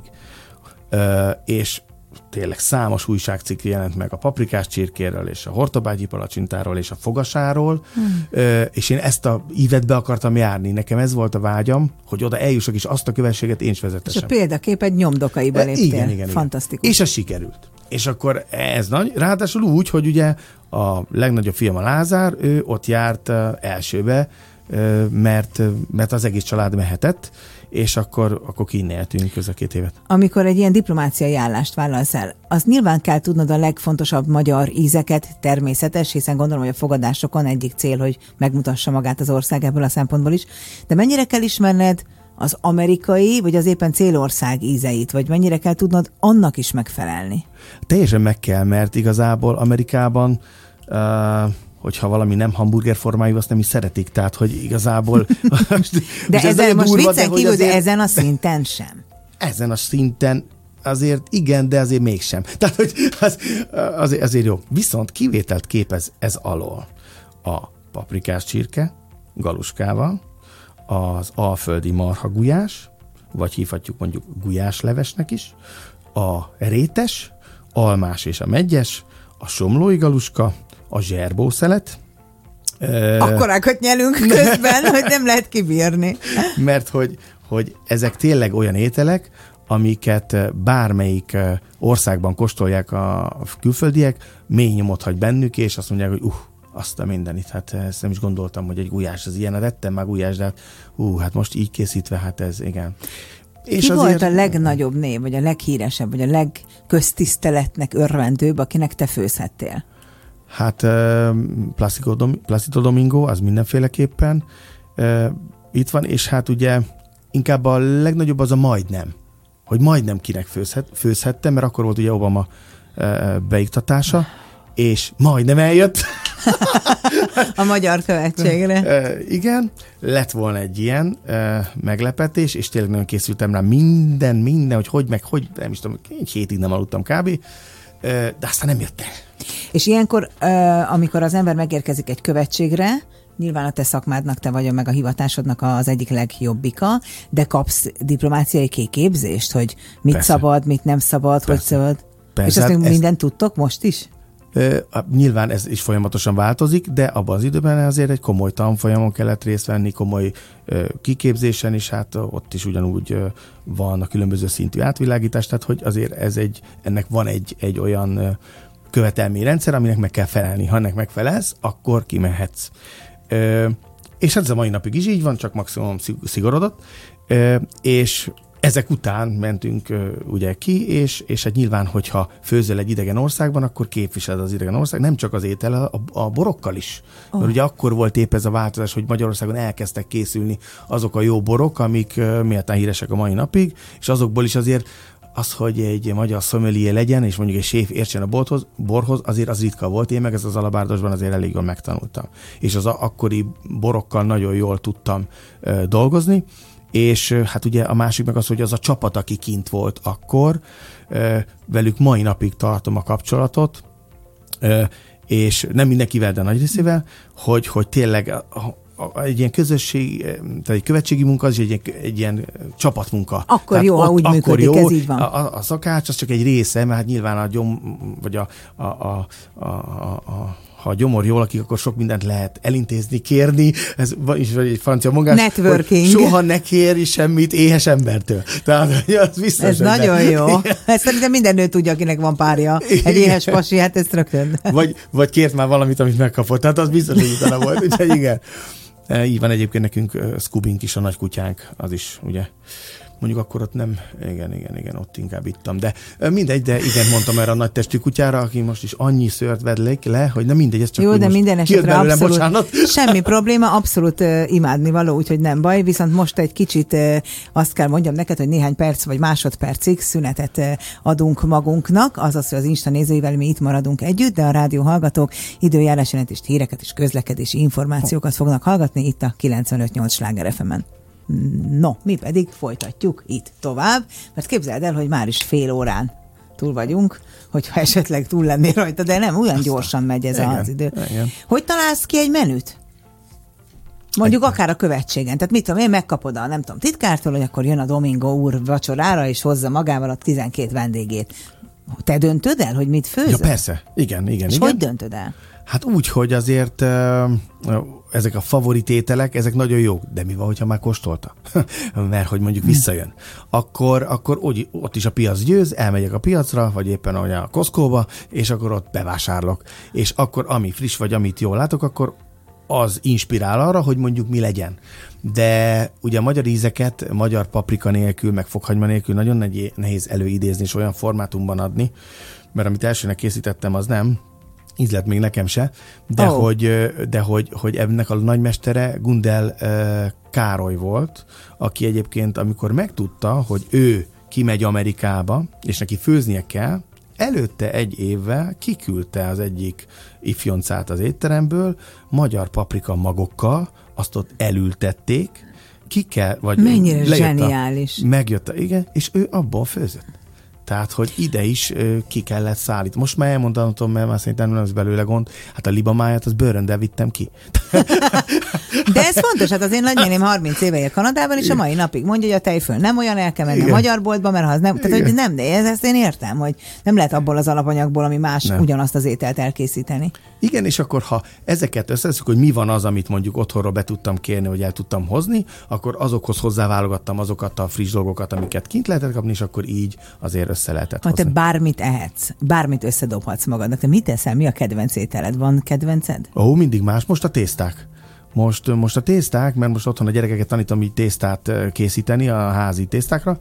Ö, és tényleg számos újságcikk jelent meg a paprikás csirkéről, és a hortobágyi palacsintáról, és a fogasáról, hmm. ö, és én ezt a ívet be akartam járni. Nekem ez volt a vágyam, hogy oda eljussak, és azt a követséget én is vezetessem. És a példakép egy nyomdokaiba léptél. Igen, igen, Fantasztikus. Igen. És ez sikerült. És akkor ez nagy, ráadásul úgy, hogy ugye a legnagyobb fiam a Lázár, ő ott járt elsőbe, mert, mert az egész család mehetett, és akkor, akkor kinnéltünk köz a két évet. Amikor egy ilyen diplomáciai állást vállalsz el, az nyilván kell tudnod a legfontosabb magyar ízeket, természetes, hiszen gondolom, hogy a fogadásokon egyik cél, hogy megmutassa magát az ország ebből a szempontból is, de mennyire kell ismerned az amerikai, vagy az éppen célország ízeit, vagy mennyire kell tudnod annak is megfelelni? Teljesen meg kell, mert igazából Amerikában uh, hogyha valami nem hamburger formájú, azt nem is szeretik, tehát hogy igazából... de ezen ez most durva, viccen kívül, de ezen a szinten sem. Ezen a szinten azért igen, de azért mégsem. Tehát, hogy az, azért, azért jó. Viszont kivételt képez ez alól a paprikás csirke, galuskával, az alföldi marhagujás, vagy hívhatjuk mondjuk gulyáslevesnek is, a rétes, almás és a megyes, a somlói galuska, a zserbószelet, Akkorákat nyelünk közben, hogy nem lehet kibírni. Mert hogy, hogy ezek tényleg olyan ételek, amiket bármelyik országban kóstolják a külföldiek, mély nyomot hagy bennük, és azt mondják, hogy uh, azt a mindenit, hát ezt nem is gondoltam, hogy egy gulyás az ilyen, rettem már gulyás, de hát, uh, hát most így készítve, hát ez igen. És Ki azért... volt a legnagyobb név, vagy a leghíresebb, vagy a legköztiszteletnek örvendőbb, akinek te főzhettél? Hát Placido Domingo, az mindenféleképpen itt van, és hát ugye inkább a legnagyobb az a majdnem, hogy majdnem kinek főzhet, főzhettem, mert akkor volt ugye Obama beiktatása, és majdnem eljött. A magyar követségre. Igen, lett volna egy ilyen meglepetés, és tényleg nagyon készültem rá minden, minden, hogy hogy meg, hogy, nem is tudom, egy hétig nem aludtam kb. De aztán nem jött el. És ilyenkor, amikor az ember megérkezik egy követségre, nyilván a te szakmádnak, te vagy meg a hivatásodnak az egyik legjobbika, de kapsz diplomáciai kiképzést, hogy mit Persze. szabad, mit nem szabad, Persze. hogy szabad. Persze. És azt hát mindent tudtok most is? Nyilván ez is folyamatosan változik, de abban az időben azért egy komoly tanfolyamon kellett részt venni, komoly kiképzésen is, hát ott is ugyanúgy van a különböző szintű átvilágítás, tehát hogy azért ez egy, ennek van egy, egy olyan követelmény rendszer, aminek meg kell felelni. Ha ennek megfelelsz, akkor kimehetsz. És hát ez a mai napig is így van, csak maximum szigorodott, és ezek után mentünk ugye ki, és, és hát nyilván, hogyha főzöl egy idegen országban, akkor képviseled az idegen ország, nem csak az étel, a, a borokkal is. Oh. Mert ugye akkor volt épp ez a változás, hogy Magyarországon elkezdtek készülni azok a jó borok, amik uh, méltán híresek a mai napig, és azokból is azért az, hogy egy magyar szomelié legyen, és mondjuk egy séf értsen a borhoz, borhoz, azért az ritka volt. Én meg ez az alabárdosban azért elég jól megtanultam. És az akkori borokkal nagyon jól tudtam dolgozni, és hát ugye a másik meg az, hogy az a csapat, aki kint volt akkor, velük mai napig tartom a kapcsolatot, és nem mindenkivel, de nagy részével, hogy, hogy tényleg egy ilyen közösség, tehát egy követségi munka, az egy, egy, egy ilyen csapatmunka. Akkor tehát jó, ott, ha úgy akkor működik, jó, ez így van. A, a, a szakács az csak egy része, mert hát nyilván a gyom, vagy a, a, a, a, a ha a gyomor jól lakik, akkor sok mindent lehet elintézni, kérni. Ez is egy francia mondás. Networking. Soha ne kérj semmit éhes embertől. Tehát az biztos. Ez nagyon jó. Ezt szerintem minden nő tudja, akinek van párja. Egy éhes pasi, hát ezt rögtön. Vagy, vagy kért már valamit, amit megkapott. Tehát az biztos, hogy utána volt. Úgyhogy igen. E, így van egyébként nekünk Scubink is a nagy kutyánk, az is ugye Mondjuk akkor ott nem, igen, igen, igen, ott inkább ittam. De mindegy, de igen, mondtam erre a nagy testű kutyára, aki most is annyi szört vedlék le, hogy na mindegy, ez csak Jó, de minden esetre abszolút bocsánat. semmi probléma, abszolút uh, imádni való, úgyhogy nem baj, viszont most egy kicsit uh, azt kell mondjam neked, hogy néhány perc vagy másodpercig szünetet uh, adunk magunknak, azaz, hogy az Insta nézőivel mi itt maradunk együtt, de a rádió hallgatók jelentést, híreket és közlekedési információkat fognak hallgatni itt a 95.8 Sláger FM-en. No, mi pedig folytatjuk itt tovább, mert képzeld el, hogy már is fél órán túl vagyunk, hogyha esetleg túl lennél rajta, de nem, olyan gyorsan megy ez igen, az idő. Igen. Hogy találsz ki egy menüt? Mondjuk egy... akár a követségen. Tehát mit tudom én, megkapod a nem tudom titkártól, hogy akkor jön a Domingo úr vacsorára, és hozza magával a 12 vendégét. Te döntöd el, hogy mit főz? Ja, persze. Igen, igen. És igen. hogy döntöd el? Hát úgy, hogy azért uh, ezek a favoritételek, ezek nagyon jók, de mi van, hogyha már kóstolta? Mert hogy mondjuk visszajön. Akkor, akkor úgy, ott is a piac győz, elmegyek a piacra, vagy éppen a Costco-ba, és akkor ott bevásárlok. És akkor ami friss, vagy amit jól látok, akkor az inspirál arra, hogy mondjuk mi legyen. De ugye a magyar ízeket magyar paprika nélkül, meg fokhagyma nélkül nagyon nehéz előidézni és olyan formátumban adni, mert amit elsőnek készítettem, az nem, ízlet még nekem se, de, oh. hogy, de hogy, hogy ennek a nagymestere Gundel Károly volt, aki egyébként, amikor megtudta, hogy ő kimegy Amerikába, és neki főznie kell, előtte egy évvel kiküldte az egyik ifjoncát az étteremből, magyar paprika magokkal, azt ott elültették, ki kell, vagy Mennyire lejött zseniális. A, megjött a, igen, és ő abból főzött. Tehát, hogy ide is ö, ki kellett szállítani. Most már elmondanom, mert már szerintem nem lesz belőle gond. Hát a libamáját az bőröndel vittem ki. De ez fontos, hát az én nagynéném 30 éve él Kanadában, és a mai napig mondja, hogy a tejföl nem olyan, el kell menni a Igen. magyar boltba, mert ha az nem, tehát hogy Igen. nem, de ez, ezt én értem, hogy nem lehet abból az alapanyagból, ami más Nem. ugyanazt az ételt elkészíteni. Igen, és akkor ha ezeket összeszük, hogy mi van az, amit mondjuk otthonról be tudtam kérni, hogy el tudtam hozni, akkor azokhoz hozzáválogattam azokat a friss dolgokat, amiket kint lehetett kapni, és akkor így azért össze lehetett Ha te hozni. bármit ehetsz, bármit összedobhatsz magadnak, te mit eszel, mi a kedvenc ételed? Van kedvenced? Ó, mindig más. Most a tészták. Most, most a tészták, mert most otthon a gyerekeket tanítom így tésztát készíteni a házi tésztákra,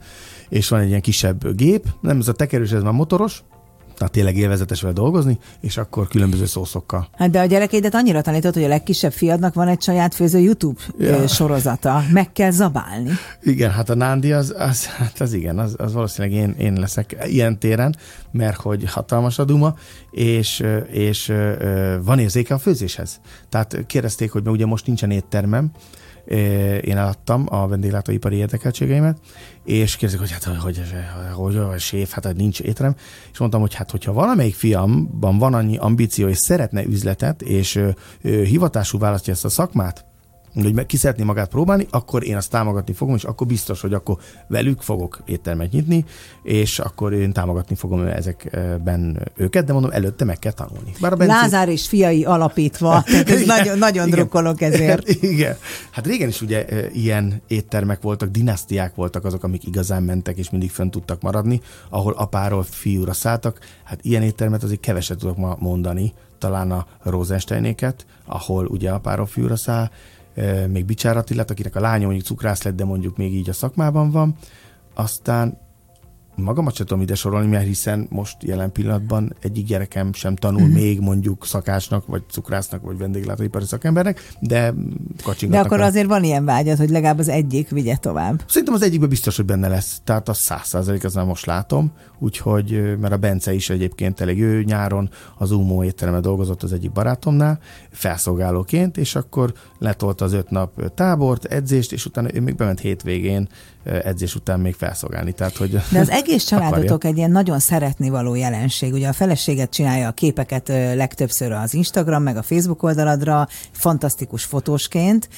és van egy ilyen kisebb gép, nem ez a tekerős, ez már motoros, tehát tényleg élvezetes vele dolgozni, és akkor különböző szószokkal. Hát de a gyerekeidet annyira tanított, hogy a legkisebb fiadnak van egy saját főző YouTube Ja. sorozata. Meg kell zabálni. Igen, hát a Nándi az, az, hát az igen, az, az valószínűleg én, én leszek ilyen téren, mert hogy hatalmas a duma, és, és van érzéke a főzéshez. Tehát kérdezték, hogy ugye most nincsen éttermem, én eladtam a vendéglátóipari érdekeltségeimet, és kérdezik, hogy hát hogy, hogy, hogy, hogy, séf, hát nincs étterem, és mondtam, hogy hát hogyha valamelyik fiamban van annyi ambíció, és szeretne üzletet, és ö, ö, hivatású választja ezt a szakmát, hogy ki szeretné magát próbálni, akkor én azt támogatni fogom, és akkor biztos, hogy akkor velük fogok éttermet nyitni, és akkor én támogatni fogom ezekben őket, de mondom, előtte meg kell tanulni. Bár a Bence- Lázár és fiai alapítva. Tehát ez Igen, nagyon, nagyon igen. drukkolok ezért. Igen. Hát régen is ugye e, ilyen éttermek voltak, dinasztiák voltak azok, amik igazán mentek, és mindig fönn tudtak maradni, ahol apáról fiúra szálltak. Hát ilyen éttermet azért keveset tudok ma mondani, talán a Rosensteinéket, ahol ugye apáról fiúra száll, még Bicsár Attilát, akinek a lánya mondjuk cukrász lett, de mondjuk még így a szakmában van. Aztán magamat sem tudom ide sorolni, mert hiszen most jelen pillanatban egyik gyerekem sem tanul mm-hmm. még mondjuk szakácsnak, vagy cukrásznak, vagy vendéglátóipari szakembernek, de De kacsingatnak. akkor a- azért van ilyen vágyad, hogy legalább az egyik vigye tovább. Szerintem az egyikben biztos, hogy benne lesz. Tehát a száz százalék, az már most látom. Úgyhogy, mert a Bence is egyébként elég ő nyáron az UMO étteremben dolgozott az egyik barátomnál, felszolgálóként, és akkor letolta az öt nap tábort, edzést, és utána ő még bement hétvégén edzés után még felszolgálni. Tehát, hogy De az egész családotok egy ilyen nagyon szeretni való jelenség. Ugye a feleséget csinálja a képeket legtöbbször az Instagram, meg a Facebook oldaladra, fantasztikus fotósként,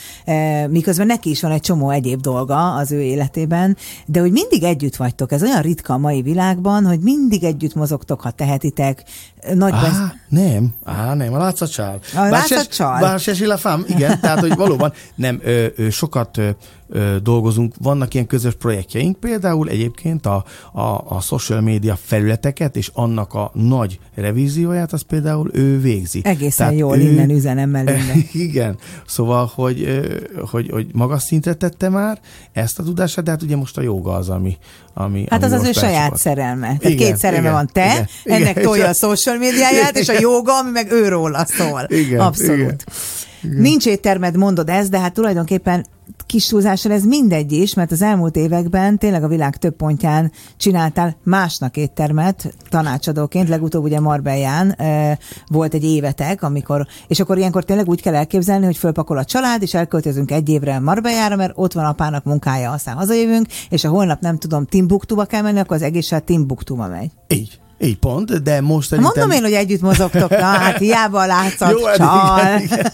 miközben neki is van egy csomó egyéb dolga az ő életében, de hogy mindig együtt vagytok. Ez olyan ritka a mai világban, hogy mindig együtt mozogtok, ha tehetitek. Nagy besz... Á, nem, á, nem, a látszatcsál. A látszatcsál? Bár se la femme, igen, tehát, hogy valóban nem, ö, ö, sokat ö, ö, dolgozunk, vannak ilyen közös projektjeink, például egyébként a, a, a social media felületeket, és annak a nagy revízióját, az például ő végzi. Egészen jól innen üzenem mellőle. Igen, szóval, hogy, ö, hogy, hogy magas szintre tette már ezt a tudását, de hát ugye most a joga az, ami... ami Hát az ami az ő most saját felcsapott. szerelme. Tehát Igen, két szerelme igen, van te, igen, igen, ennek és tolja a- social médiáját, és a joga, ami meg őróla szól. Igen, Abszolút. igen, Nincs éttermed, mondod ezt, de hát tulajdonképpen kis túlzással ez mindegy is, mert az elmúlt években tényleg a világ több pontján csináltál másnak éttermet tanácsadóként, legutóbb ugye Marbellán e, volt egy évetek, amikor, és akkor ilyenkor tényleg úgy kell elképzelni, hogy fölpakol a család, és elköltözünk egy évre Marbellára, mert ott van apának munkája, aztán hazajövünk, és a holnap nem tudom, Timbuktuba kell menni, akkor az egész Timbuktuba megy. Így, így pont, de most szerintem... Mondom én, hogy együtt mozogtok, na hát hiába látszat, Jó, hát csal. igen, igen.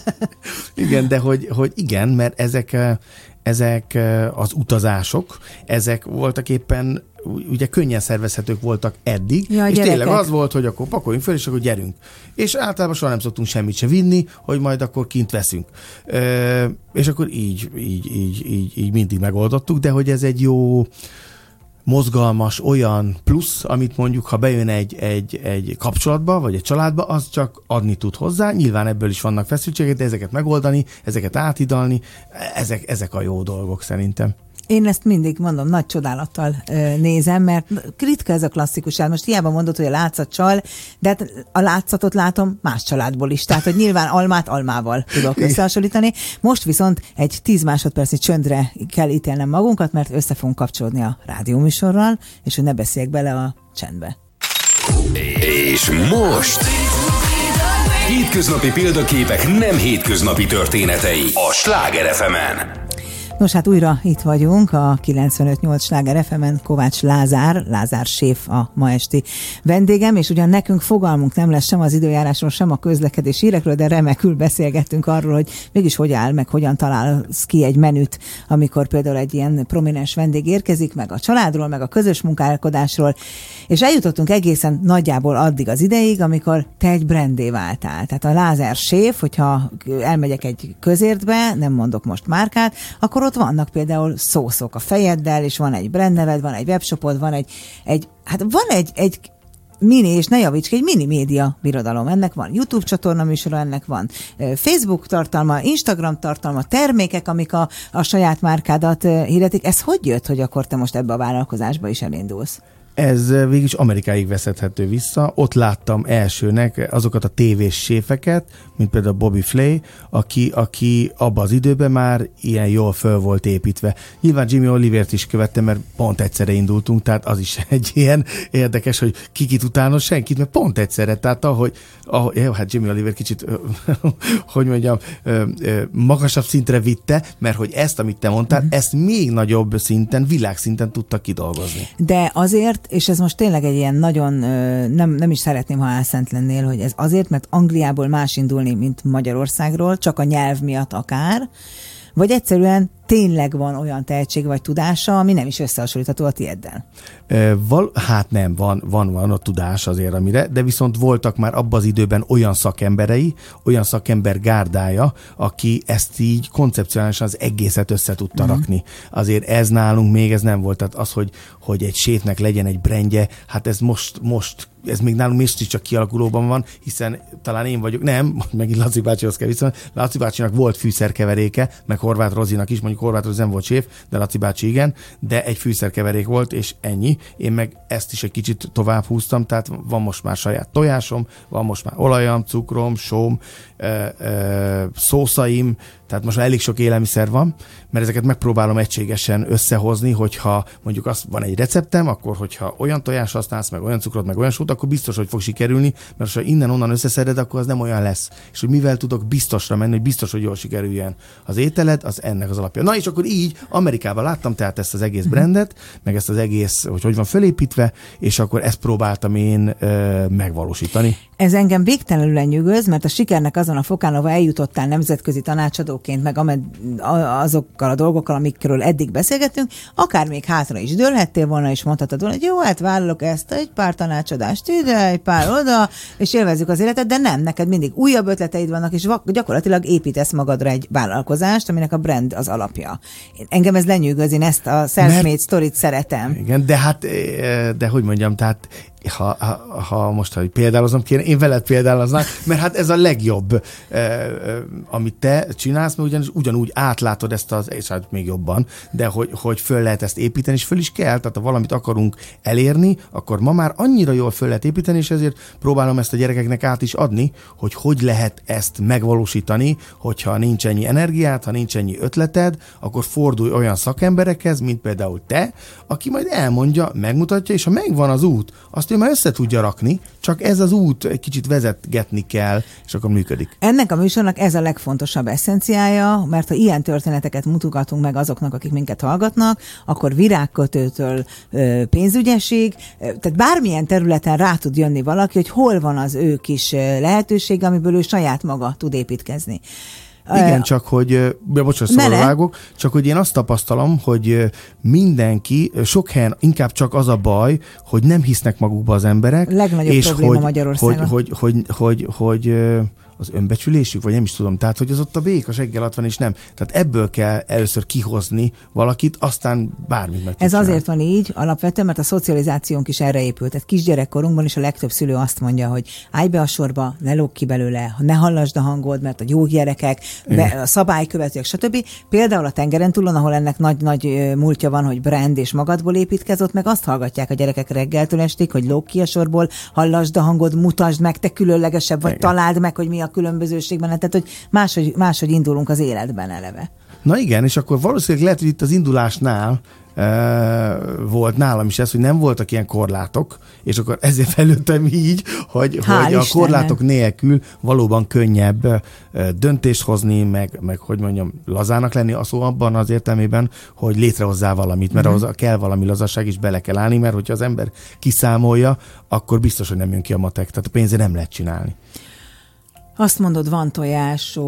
igen, de hogy, hogy igen, mert ezek, eh, ezek eh, az utazások, ezek voltak éppen ugye könnyen szervezhetők voltak eddig, Ja, és gyerekek. tényleg az volt, hogy akkor pakoljunk föl, és akkor gyerünk. És általában soha nem szoktunk semmit se vinni, hogy majd akkor kint veszünk. Ö, és akkor így, így, így, így, így mindig megoldottuk, de hogy ez egy jó mozgalmas olyan plusz, amit mondjuk, ha bejön egy, egy, egy kapcsolatba, vagy egy családba, az csak adni tud hozzá. Nyilván ebből is vannak feszültségek, de ezeket megoldani, ezeket átidalni, ezek, ezek a jó dolgok szerintem. Én ezt mindig mondom, nagy csodálattal nézem, mert ritka ez a klasszikus el. Most hiába mondod, hogy a látszat csal, de hát a látszatot látom más családból is. Tehát, hogy nyilván almát almával tudok összehasonlítani. Most viszont egy 10 másodperci csöndre kell ítélnem magunkat, mert össze fogunk kapcsolódni a rádióműsorral, és hogy ne beszéljek bele a csendbe. És most... Hétköznapi példaképek nem hétköznapi történetei a Sláger fm -en. Nos, hát újra itt vagyunk a 95.8 Sláger fm Kovács Lázár, Lázár Séf a ma esti vendégem, és ugyan nekünk fogalmunk nem lesz sem az időjárásról, sem a közlekedés hírekről, de remekül beszélgettünk arról, hogy mégis hogy áll, meg hogyan találsz ki egy menüt, amikor például egy ilyen prominens vendég érkezik, meg a családról, meg a közös munkálkodásról, és eljutottunk egészen nagyjából addig az ideig, amikor te egy brandé váltál. Tehát a Lázár Séf, hogyha elmegyek egy közértbe, nem mondok most márkát, akkor ott vannak például szószok a fejeddel, és van egy brandneved, van egy webshopod, van egy, egy hát van egy, egy mini, és ne javíts egy mini média birodalom. Ennek van YouTube csatorna műsora, ennek van Facebook tartalma, Instagram tartalma, termékek, amik a, a saját márkádat hirdetik. Ez hogy jött, hogy akkor te most ebbe a vállalkozásba is elindulsz? Ez végig is Amerikáig vezethető vissza. Ott láttam elsőnek azokat a tévés séfeket, mint például Bobby Flay, aki, aki abban az időben már ilyen jól föl volt építve. Nyilván Jimmy Olivert is követtem, mert pont egyszerre indultunk, tehát az is egy ilyen érdekes, hogy kikit utános senkit, mert pont egyszerre, tehát ahogy, ahogy jó, hát Jimmy Oliver kicsit, hogy mondjam, magasabb szintre vitte, mert hogy ezt, amit te mondtál, mm. ezt még nagyobb szinten, világszinten tudta kidolgozni. De azért, és ez most tényleg egy ilyen nagyon, nem, nem is szeretném, ha álszent lennél, hogy ez azért, mert Angliából más indulni, mint Magyarországról, csak a nyelv miatt akár, vagy egyszerűen tényleg van olyan tehetség vagy tudása, ami nem is összehasonlítható a tieddel. E, val, hát nem, van, van, van a tudás azért, amire, de viszont voltak már abban az időben olyan szakemberei, olyan szakember gárdája, aki ezt így koncepcionálisan az egészet össze tudta uh-huh. rakni. Azért ez nálunk még ez nem volt, tehát az, hogy, hogy egy sétnek legyen egy brendje, hát ez most, most ez még nálunk is csak kialakulóban van, hiszen talán én vagyok, nem, megint Laci bácsihoz kell viszont, Laci bácsinak volt fűszerkeveréke, meg Horváth Rozinak is, mondjuk Horváth Rozi nem volt séf, de Laci bácsi igen, de egy fűszerkeverék volt, és ennyi. Én meg ezt is egy kicsit tovább húztam, tehát van most már saját tojásom, van most már olajam, cukrom, sóm, szószaim, tehát most már elég sok élelmiszer van, mert ezeket megpróbálom egységesen összehozni, hogyha mondjuk azt van egy receptem, akkor hogyha olyan tojás használsz, meg olyan cukrot, meg olyan sót, akkor biztos, hogy fog sikerülni, mert ha innen-onnan összeszeded, akkor az nem olyan lesz. És hogy mivel tudok biztosra menni, hogy biztos, hogy jól sikerüljen az ételed, az ennek az alapja. Na és akkor így Amerikában láttam tehát ezt az egész brandet, meg ezt az egész, hogy hogy van fölépítve, és akkor ezt próbáltam én ö, megvalósítani. Ez engem végtelenül lenyűgöz, mert a sikernek azon a fokán, ahol eljutottál nemzetközi tanácsadóként, meg amed, azokkal a dolgokkal, amikről eddig beszélgettünk, akár még hátra is dőlhettél volna, és mondhatod volna, hogy jó, hát vállalok ezt, egy pár tanácsadást ide, egy pár oda, és élvezzük az életet, de nem, neked mindig újabb ötleteid vannak, és gyakorlatilag építesz magadra egy vállalkozást, aminek a brand az alapja. Engem ez lenyűgöz, én ezt a self-made sztorit szeretem. Igen, de hát, eh, de hogy mondjam, tehát ha, ha, ha most, hogy példálozom kéne, én veled példáloznám, mert hát ez a legjobb, eh, eh, amit te csinálsz, mert ugyanis ugyanúgy átlátod ezt az, és hát még jobban, de hogy, hogy föl lehet ezt építeni, és föl is kell, tehát ha valamit akarunk elérni, akkor ma már annyira jól föl lehet építeni, és ezért próbálom ezt a gyerekeknek át is adni, hogy hogy lehet ezt megvalósítani, hogyha nincs ennyi energiát, ha nincs ennyi ötleted, akkor fordulj olyan szakemberekhez, mint például te, aki majd elmondja, megmutatja, és ha megvan az út, azt ő már össze tudja rakni, csak ez az út egy kicsit vezetgetni kell, és akkor működik. Ennek a műsornak ez a legfontosabb eszenciája, mert ha ilyen történeteket mutogatunk meg azoknak, akik minket hallgatnak, akkor virágkötőtől pénzügyesig, tehát bármilyen területen rá tud jönni valaki, hogy hol van az ő kis lehetőség, amiből ő saját maga tud építkezni. Igen, csak hogy, bocsánat, szóval vágok, csak hogy én azt tapasztalom, hogy mindenki, sok helyen inkább csak az a baj, hogy nem hisznek magukba az emberek. Legnagyobb és probléma hogy, Magyarországon. Hogy, hogy, hogy, hogy, hogy, hogy az önbecsülésük, vagy nem is tudom. Tehát, hogy az ott a bék a seggel alatt van, és nem. Tehát ebből kell először kihozni valakit, aztán bármit meg Ez azért van így alapvetően, mert a szocializációnk is erre épült. Tehát kisgyerekkorunkban is a legtöbb szülő azt mondja, hogy állj be a sorba, ne lóg ki belőle, ne hallasd a hangod, mert a jó gyerekek, be, a szabálykövetőek, stb. Például a tengeren túlon, ahol ennek nagy-nagy múltja van, hogy brand és magadból építkezott, meg azt hallgatják a gyerekek reggeltől estig, hogy lóg ki a sorból, hallasd a hangod, mutasd meg, te különlegesebb vagy, Igen. találd meg, hogy mi a a különbözőségben, tehát hogy máshogy, máshogy indulunk az életben eleve. Na igen, és akkor valószínűleg lehet, hogy itt az indulásnál volt nálam is ez, hogy nem voltak ilyen korlátok, és akkor ezért fejlődtem így, hogy, hogy a korlátok nélkül valóban könnyebb döntést hozni, meg, meg hogy mondjam, lazának lenni, a szó abban az értelmében, hogy létrehozzá valamit, mert uh-huh. ahhoz kell valami lazaság is bele kell állni, mert hogyha az ember kiszámolja, akkor biztos, hogy nem jön ki a matek, tehát a pénzért nem lehet csinálni. Azt mondod, van tojás,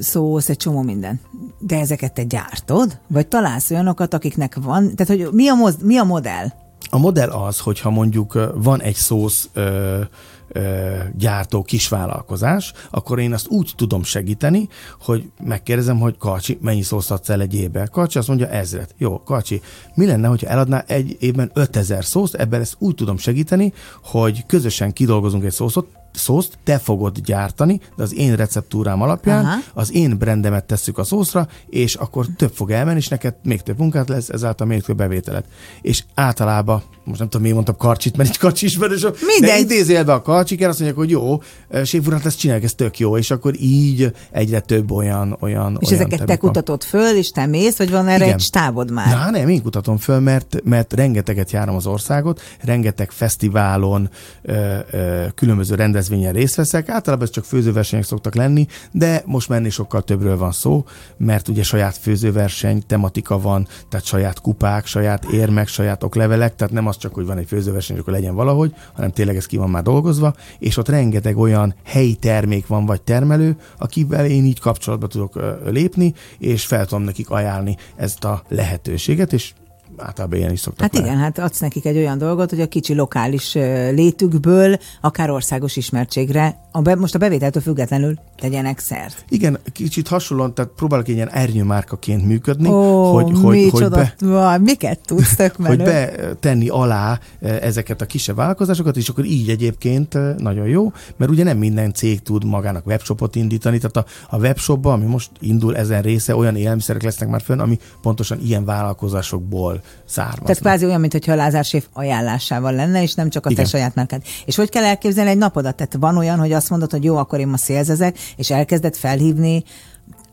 szósz, egy csomó minden. De ezeket te gyártod? Vagy találsz olyanokat, akiknek van? Tehát, hogy mi a, moz, mi a modell? A modell az, hogyha mondjuk van egy szósz ö, ö, gyártó kisvállalkozás, akkor én azt úgy tudom segíteni, hogy megkérdezem, hogy Karcsi, mennyi szószt adsz el egy évben? Karcsi azt mondja ezret. Jó, Karcsi, mi lenne, hogyha eladná egy évben 5000 szószt? Ebben ezt úgy tudom segíteni, hogy közösen kidolgozunk egy szószot, szószt te fogod gyártani, de az én receptúrám alapján Aha. az én brandemet tesszük a szószra, és akkor több fog elmenni, és neked még több munkát lesz, ezáltal még több bevételet. És általában, most nem tudom, miért mondtam karcsit, mert egy karcsi ismerős, de idézélve a karcsik, azt mondják, hogy jó, séf urat, ezt csinálják, ez tök jó, és akkor így egyre több olyan olyan És olyan ezeket te kutatod föl, és te mész, vagy van erre Igen. egy stábod már? Na, nem, én kutatom föl, mert, mert rengeteget járom az országot, rengeteg fesztiválon, ö, ö, különböző rendezvényen rendezvényen részt veszek, általában ez csak főzőversenyek szoktak lenni, de most menni sokkal többről van szó, mert ugye saját főzőverseny, tematika van, tehát saját kupák, saját érmek, saját oklevelek, tehát nem az csak, hogy van egy főzőverseny, akkor legyen valahogy, hanem tényleg ez ki van már dolgozva, és ott rengeteg olyan helyi termék van, vagy termelő, akivel én így kapcsolatba tudok lépni, és fel tudom nekik ajánlani ezt a lehetőséget, és általában ilyen is szoktak Hát igen, hát adsz nekik egy olyan dolgot, hogy a kicsi lokális létükből akár országos ismertségre, a be, most a bevételtől függetlenül tegyenek szert. Igen, kicsit hasonlóan, tehát próbálok ilyen ernyőmárkaként működni, Ó, hogy, hogy, hogy be, van, miket tudsz tök Hogy betenni alá ezeket a kisebb vállalkozásokat, és akkor így egyébként nagyon jó, mert ugye nem minden cég tud magának webshopot indítani, tehát a, a webshopban, ami most indul ezen része, olyan élelmiszerek lesznek már fönn, ami pontosan ilyen vállalkozásokból származnak. Tehát kvázi olyan, mintha a Lázár Séf ajánlásával lenne, és nem csak a Igen. te saját márkád. És hogy kell elképzelni egy napodat? Tehát van olyan, hogy azt mondod, hogy jó, akkor én ma szélzezek, és elkezded felhívni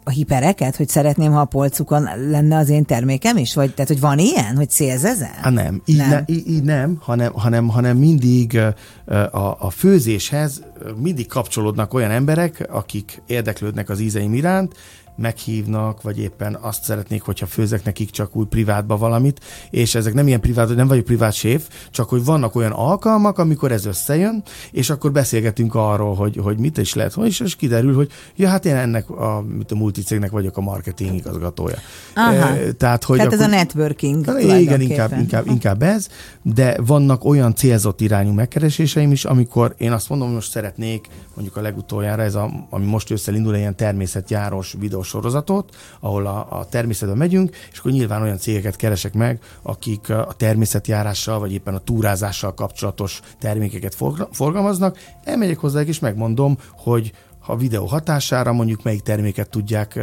a hipereket, hogy szeretném, ha a polcukon lenne az én termékem is? Vagy tehát, hogy van ilyen, hogy szélzezel? Hát nem, így nem, ne, így, így nem hanem, hanem, hanem mindig a, a főzéshez mindig kapcsolódnak olyan emberek, akik érdeklődnek az ízeim iránt, meghívnak, vagy éppen azt szeretnék, hogyha főzek nekik csak úgy privátba valamit, és ezek nem ilyen privát, nem vagyok privát séf, csak hogy vannak olyan alkalmak, amikor ez összejön, és akkor beszélgetünk arról, hogy, hogy mit is lehet, és, és kiderül, hogy ja, hát én ennek a, mit a multicégnek vagyok a marketing igazgatója. Aha. E, tehát, hogy tehát akkor, ez a networking. Igen, inkább, inkább, inkább ez, de vannak olyan célzott irányú megkereséseim is, amikor én azt mondom, hogy most szeretnék, mondjuk a legutoljára, ez a, ami most össze indul, egy ilyen természetjáros videós sorozatot, ahol a, a természetbe megyünk, és akkor nyilván olyan cégeket keresek meg, akik a természetjárással, vagy éppen a túrázással kapcsolatos termékeket forgalmaznak. Elmegyek hozzájuk, és megmondom, hogy a videó hatására mondjuk melyik terméket tudják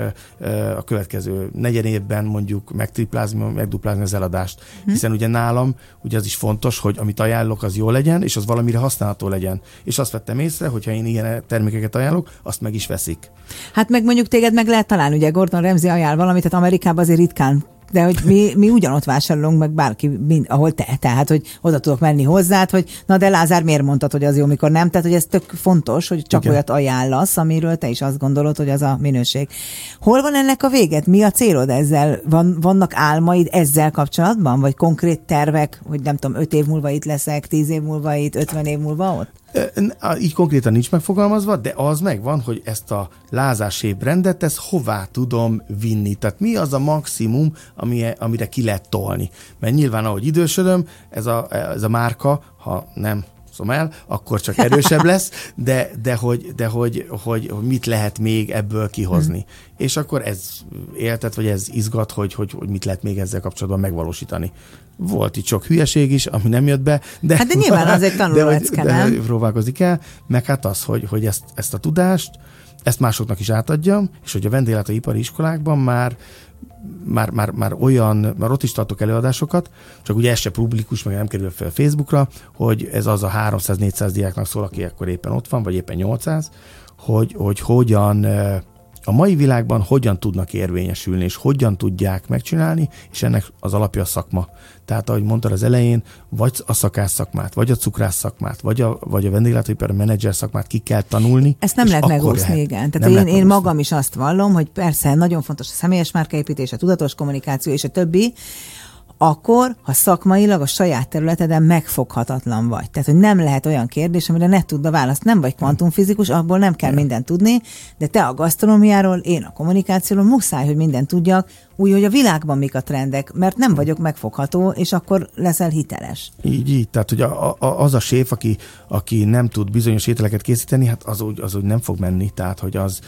a következő negyed évben mondjuk megtriplázni, megduplázni az eladást. Hm. Hiszen ugye nálam ugye az is fontos, hogy amit ajánlok, az jó legyen, és az valamire használható legyen. És azt vettem észre, hogyha én ilyen termékeket ajánlok, azt meg is veszik. Hát meg mondjuk téged meg lehet találni, ugye Gordon Ramsay ajánl valamit, tehát Amerikában azért ritkán de hogy mi, mi ugyanott vásárolunk, meg bárki, mind, ahol te, tehát, hogy oda tudok menni hozzád, hogy na de Lázár miért mondtad, hogy az jó, mikor nem, tehát, hogy ez tök fontos, hogy csak Igen. olyat ajánlasz, amiről te is azt gondolod, hogy az a minőség. Hol van ennek a véget? Mi a célod ezzel? Van, vannak álmaid ezzel kapcsolatban, vagy konkrét tervek, hogy nem tudom, öt év múlva itt leszek, tíz év múlva itt, ötven év múlva ott? Így konkrétan nincs megfogalmazva, de az megvan, hogy ezt a lázásép rendet, ezt hová tudom vinni. Tehát mi az a maximum, amire, amire ki lehet tolni. Mert nyilván, ahogy idősödöm, ez a, ez a márka, ha nem szom el, akkor csak erősebb lesz, de, de, hogy, de hogy, hogy, hogy mit lehet még ebből kihozni. Mm. És akkor ez éltet, vagy ez izgat, hogy, hogy, hogy mit lehet még ezzel kapcsolatban megvalósítani. Volt itt sok hülyeség is, ami nem jött be. De, hát de nyilván azért tanulóecke, nem? De próbálkozni kell, meg hát az, hogy, hogy ezt, ezt a tudást, ezt másoknak is átadjam, és hogy a vendéglátóipari iskolákban már már, már, már olyan, már ott is tartok előadásokat, csak ugye ez se publikus, meg nem kerül fel Facebookra, hogy ez az a 300-400 diáknak szól, aki akkor éppen ott van, vagy éppen 800, hogy, hogy hogyan a mai világban hogyan tudnak érvényesülni, és hogyan tudják megcsinálni, és ennek az alapja a szakma. Tehát, ahogy mondtad az elején, vagy a szakász szakmát, vagy a cukrász szakmát, vagy a, vagy a vendéglátóipar menedzser szakmát ki kell tanulni. Ezt nem lehet megúszni, igen. Tehát én, én magam is azt vallom, hogy persze nagyon fontos a személyes márkaépítés, a tudatos kommunikáció és a többi, akkor, ha szakmailag a saját területeden megfoghatatlan vagy. Tehát, hogy nem lehet olyan kérdés, amire ne tudna választ. Nem vagy kvantumfizikus, abból nem kell mindent tudni, de te a gasztronómiáról, én a kommunikációról muszáj, hogy mindent tudjak, úgy, hogy a világban mik a trendek, mert nem vagyok megfogható, és akkor leszel hiteles. Így, így. Tehát, hogy a, a, az a séf, aki, aki nem tud bizonyos ételeket készíteni, hát az úgy, az úgy nem fog menni. Tehát, hogy az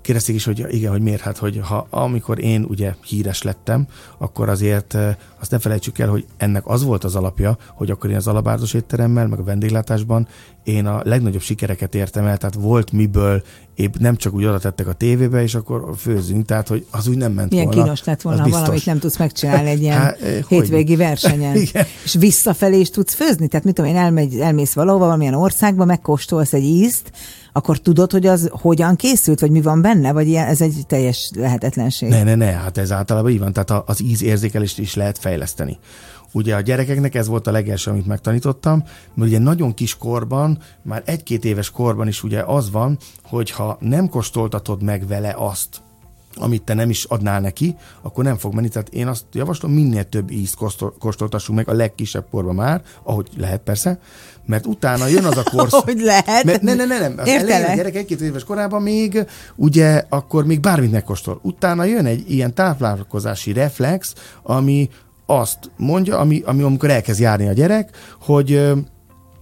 kérdezték is, hogy igen, hogy miért, hát, hogy ha amikor én ugye híres lettem, akkor azért azt ne felejtsük el, hogy ennek az volt az alapja, hogy akkor én az alabárdos étteremmel, meg a vendéglátásban én a legnagyobb sikereket értem el, tehát volt miből, épp nem csak úgy oda tettek a tévébe, és akkor főzünk, tehát hogy az úgy nem ment Milyen volna. kínos lett volna, valamit nem tudsz megcsinálni egy ilyen Há, hétvégi hogy? versenyen. Igen. És visszafelé is tudsz főzni, tehát mit tudom én, elmegy, elmész valahova, valamilyen országba, megkóstolsz egy ízt, akkor tudod, hogy az hogyan készült, vagy mi van benne, vagy ilyen, ez egy teljes lehetetlenség? Ne, ne, ne, hát ez általában így van, tehát az ízérzékelést is lehet fejleszteni. Ugye a gyerekeknek ez volt a legelső, amit megtanítottam, mert ugye nagyon kis korban, már egy-két éves korban is ugye az van, hogy ha nem kóstoltatod meg vele azt, amit te nem is adnál neki, akkor nem fog menni. Tehát én azt javaslom, minél több ízt kóstoltassunk meg a legkisebb korban már, ahogy lehet persze, mert utána jön az a korszak. hogy lehet? Mert ne, ne, ne, nem. Az elején a gyerek egy-két éves korában még, ugye, akkor még bármit megkóstol. Utána jön egy ilyen táplálkozási reflex, ami azt mondja, ami, ami amikor elkezd járni a gyerek, hogy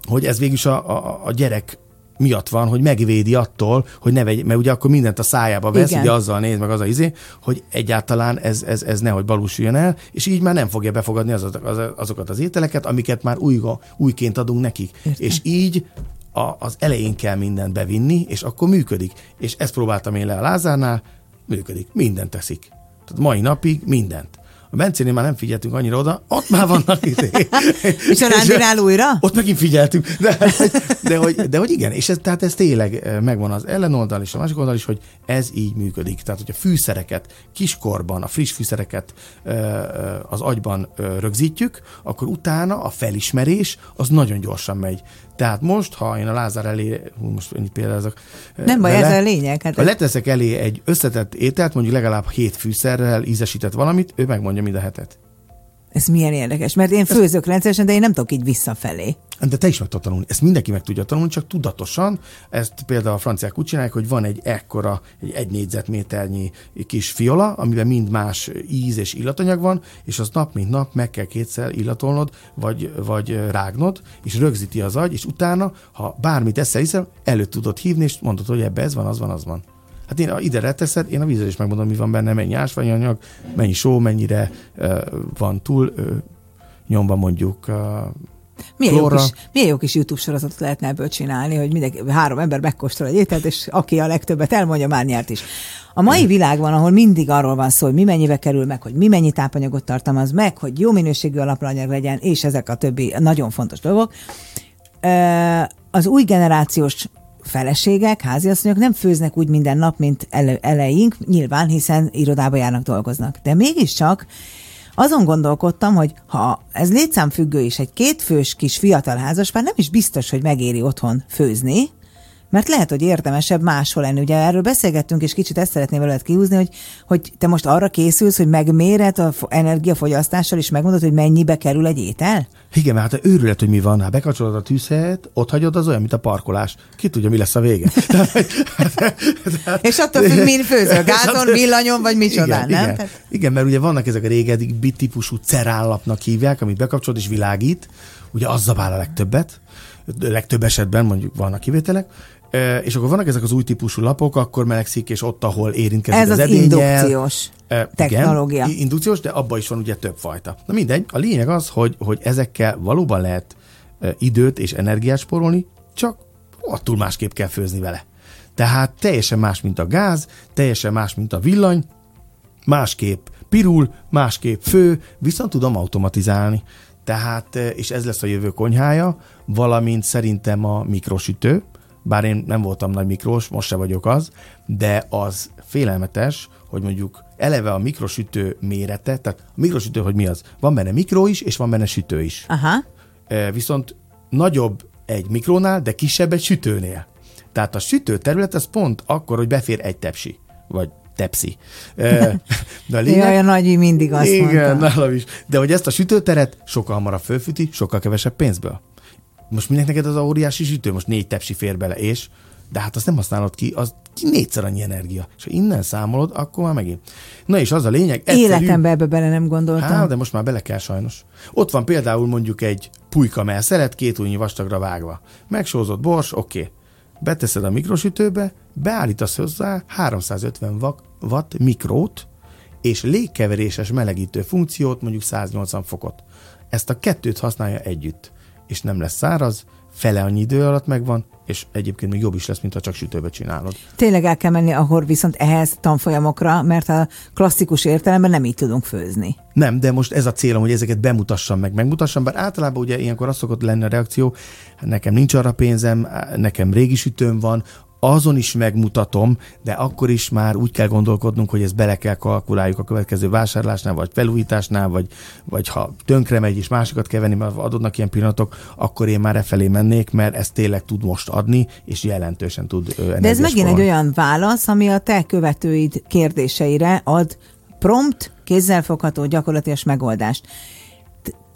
hogy ez végülis a, a, a gyerek miatt van, hogy megvédi attól, hogy ne vegy, mert ugye akkor mindent a szájába vesz, Igen. ugye azzal néz meg az a izé, hogy egyáltalán ez, ez, ez nehogy balúsuljon el, és így már nem fogja befogadni az, az, azokat az ételeket, amiket már új, újként adunk nekik. Értem. És így a, az elején kell mindent bevinni, és akkor működik. És ezt próbáltam én le a Lázárnál, működik. Mindent teszik. Tehát mai napig mindent. A Bencénél már nem figyeltünk annyira oda, ott már vannak izé. és a Rándinál újra? Ott megint figyeltünk. De, de, hogy, de hogy igen, és ez, tehát ez tényleg eh, megvan az ellenoldal és a másik oldal is, hogy ez így működik. Tehát, hogy a fűszereket kiskorban, a friss fűszereket eh, eh, az agyban rögzítjük, akkor utána a felismerés az nagyon gyorsan megy. Tehát most, ha én a Lázár elé, most ennyit példázok. Nem baj, ez a lényeg. Hát ha leteszek elé egy összetett ételt, mondjuk legalább hét fűszerrel ízesített valamit, ő megmondja mind a hetet. Ez milyen érdekes, mert én főzök rendszeresen, de én nem tudok így visszafelé. De te is meg tudod tanulni. Ezt mindenki meg tudja tanulni, csak tudatosan. Ezt például a franciák úgy csinálják, hogy van egy ekkora, egy egy négyzetméternyi kis fiola, amiben mind más íz és illatanyag van, és az nap mint nap meg kell kétszer illatolnod, vagy, vagy rágnod, és rögzíti az agy, és utána, ha bármit eszel, hiszel, előtt tudod hívni, és mondod, hogy ebbe ez van, az van, az van. Hát én ide reteszed, én a vízzel is megmondom, mi van benne, mennyi ásványanyag, mennyi só, mennyire uh, van túl uh, nyomva mondjuk uh, milyen jó, kis, milyen jó kis YouTube sorozatot lehetne ebből csinálni, hogy mindenki, három ember megkóstol egy ételt, és aki a legtöbbet elmondja, már nyert is. A mai világban, ahol mindig arról van szó, hogy mi mennyibe kerül meg, hogy mi mennyi tápanyagot tartalmaz meg, hogy jó minőségű alapanyag legyen, és ezek a többi nagyon fontos dolgok, az új generációs feleségek, háziasszonyok nem főznek úgy minden nap, mint ele- eleink, nyilván, hiszen irodába járnak, dolgoznak. De mégiscsak azon gondolkodtam, hogy ha ez létszámfüggő is, egy kétfős kis fiatal házaspár nem is biztos, hogy megéri otthon főzni, mert lehet, hogy érdemesebb máshol lenni. Ugye erről beszélgettünk, és kicsit ezt szeretném veled kihúzni, hogy, hogy te most arra készülsz, hogy megméred a energiafogyasztással, és megmondod, hogy mennyibe kerül egy étel? Igen, mert hát őrület, hogy mi van. Ha bekapcsolod a tűzhelyet, ott hagyod, az olyan, mint a parkolás. Ki tudja, mi lesz a vége. és attól függ, min főzöl, gázon, villanyon, vagy micsodán, igen, nem? Igen. igen, mert ugye vannak ezek a bit típusú cerállapnak hívják, amit bekapcsolod és világít, ugye az zabál a legtöbbet, legtöbb esetben mondjuk vannak kivételek, és akkor vannak ezek az új típusú lapok, akkor melegszik, és ott, ahol érintkezik Ez az, az indukciós technológia. Igen, indukciós, de abban is van ugye több fajta. Na mindegy, a lényeg az, hogy, hogy ezekkel valóban lehet időt és energiát spórolni, csak attól másképp kell főzni vele. Tehát teljesen más, mint a gáz, teljesen más, mint a villany, másképp pirul, másképp fő, viszont tudom automatizálni. Tehát, és ez lesz a jövő konyhája, valamint szerintem a mikrosütő, bár én nem voltam nagy mikrós, most se vagyok az, de az félelmetes, hogy mondjuk eleve a mikrosütő mérete, tehát a mikrosütő, hogy mi az? Van benne mikro is, és van benne sütő is. Aha. Viszont nagyobb egy mikrónál, de kisebb egy sütőnél. Tehát a sütő terület az pont akkor, hogy befér egy tepsi, vagy tepsi. E, de a lényeg, Jaj, a nagyi mindig azt Igen, nálam is. De hogy ezt a sütőteret sokkal hamarabb fölfűti, sokkal kevesebb pénzből. Most minek neked az a óriási sütő? Most négy tepsi fér bele, és de hát azt nem használod ki, az négyszer annyi energia. És ha innen számolod, akkor már megint. Na és az a lényeg. Egyszerű, Életembe ebbe bele nem gondoltam. Hát, de most már bele kell sajnos. Ott van például mondjuk egy pulyka szeret, két újnyi vastagra vágva. Megsózott bors, oké. Okay. Beteszed a mikrosütőbe, beállítasz hozzá 350 watt mikrót, és légkeveréses melegítő funkciót, mondjuk 180 fokot. Ezt a kettőt használja együtt, és nem lesz száraz, fele annyi idő alatt megvan, és egyébként még jobb is lesz, mint ha csak sütőbe csinálod. Tényleg el kell menni ahol viszont ehhez tanfolyamokra, mert a klasszikus értelemben nem így tudunk főzni. Nem, de most ez a célom, hogy ezeket bemutassam meg, megmutassam, bár általában ugye ilyenkor az szokott lenni a reakció, nekem nincs arra pénzem, nekem régi sütőm van, azon is megmutatom, de akkor is már úgy kell gondolkodnunk, hogy ezt bele kell kalkuláljuk a következő vásárlásnál, vagy felújításnál, vagy, vagy ha tönkre megy és másikat kell venni, mert adodnak ilyen pillanatok, akkor én már e felé mennék, mert ez tényleg tud most adni, és jelentősen tud De ez megint egy olyan válasz, ami a te követőid kérdéseire ad prompt, kézzelfogható, gyakorlatilag megoldást.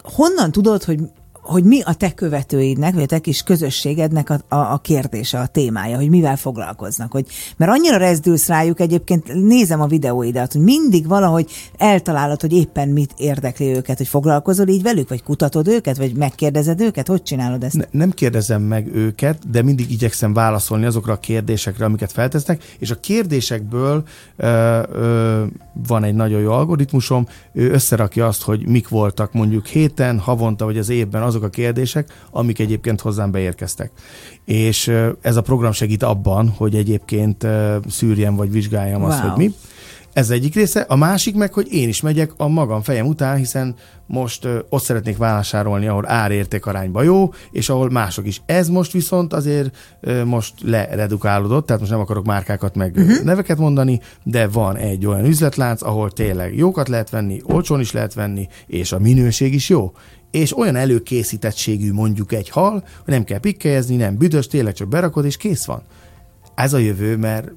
Honnan tudod, hogy hogy mi a te követőidnek, vagy a te kis közösségednek a, a, a kérdése, a témája, hogy mivel foglalkoznak. Hogy, mert annyira rezdülsz rájuk, egyébként nézem a videóidat, hogy mindig valahogy eltalálod, hogy éppen mit érdekli őket, hogy foglalkozol így velük, vagy kutatod őket, vagy megkérdezed őket, hogy csinálod ezt? Ne, nem kérdezem meg őket, de mindig igyekszem válaszolni azokra a kérdésekre, amiket feltesznek, és a kérdésekből ö, ö, van egy nagyon jó algoritmusom, ő összerakja azt, hogy mik voltak mondjuk héten, havonta vagy az évben azok a kérdések, amik egyébként hozzám beérkeztek. És ez a program segít abban, hogy egyébként szűrjem vagy vizsgáljam wow. azt, hogy mi. Ez egyik része. A másik meg, hogy én is megyek a magam fejem után, hiszen most ö, ott szeretnék vásárolni, ahol árérték arányba jó, és ahol mások is. Ez most viszont azért ö, most leredukálódott, tehát most nem akarok márkákat meg uh-huh. neveket mondani, de van egy olyan üzletlánc, ahol tényleg jókat lehet venni, olcsón is lehet venni, és a minőség is jó és olyan előkészítettségű mondjuk egy hal, hogy nem kell pikkelyezni, nem büdös, tényleg csak berakod, és kész van. Ez a jövő, mert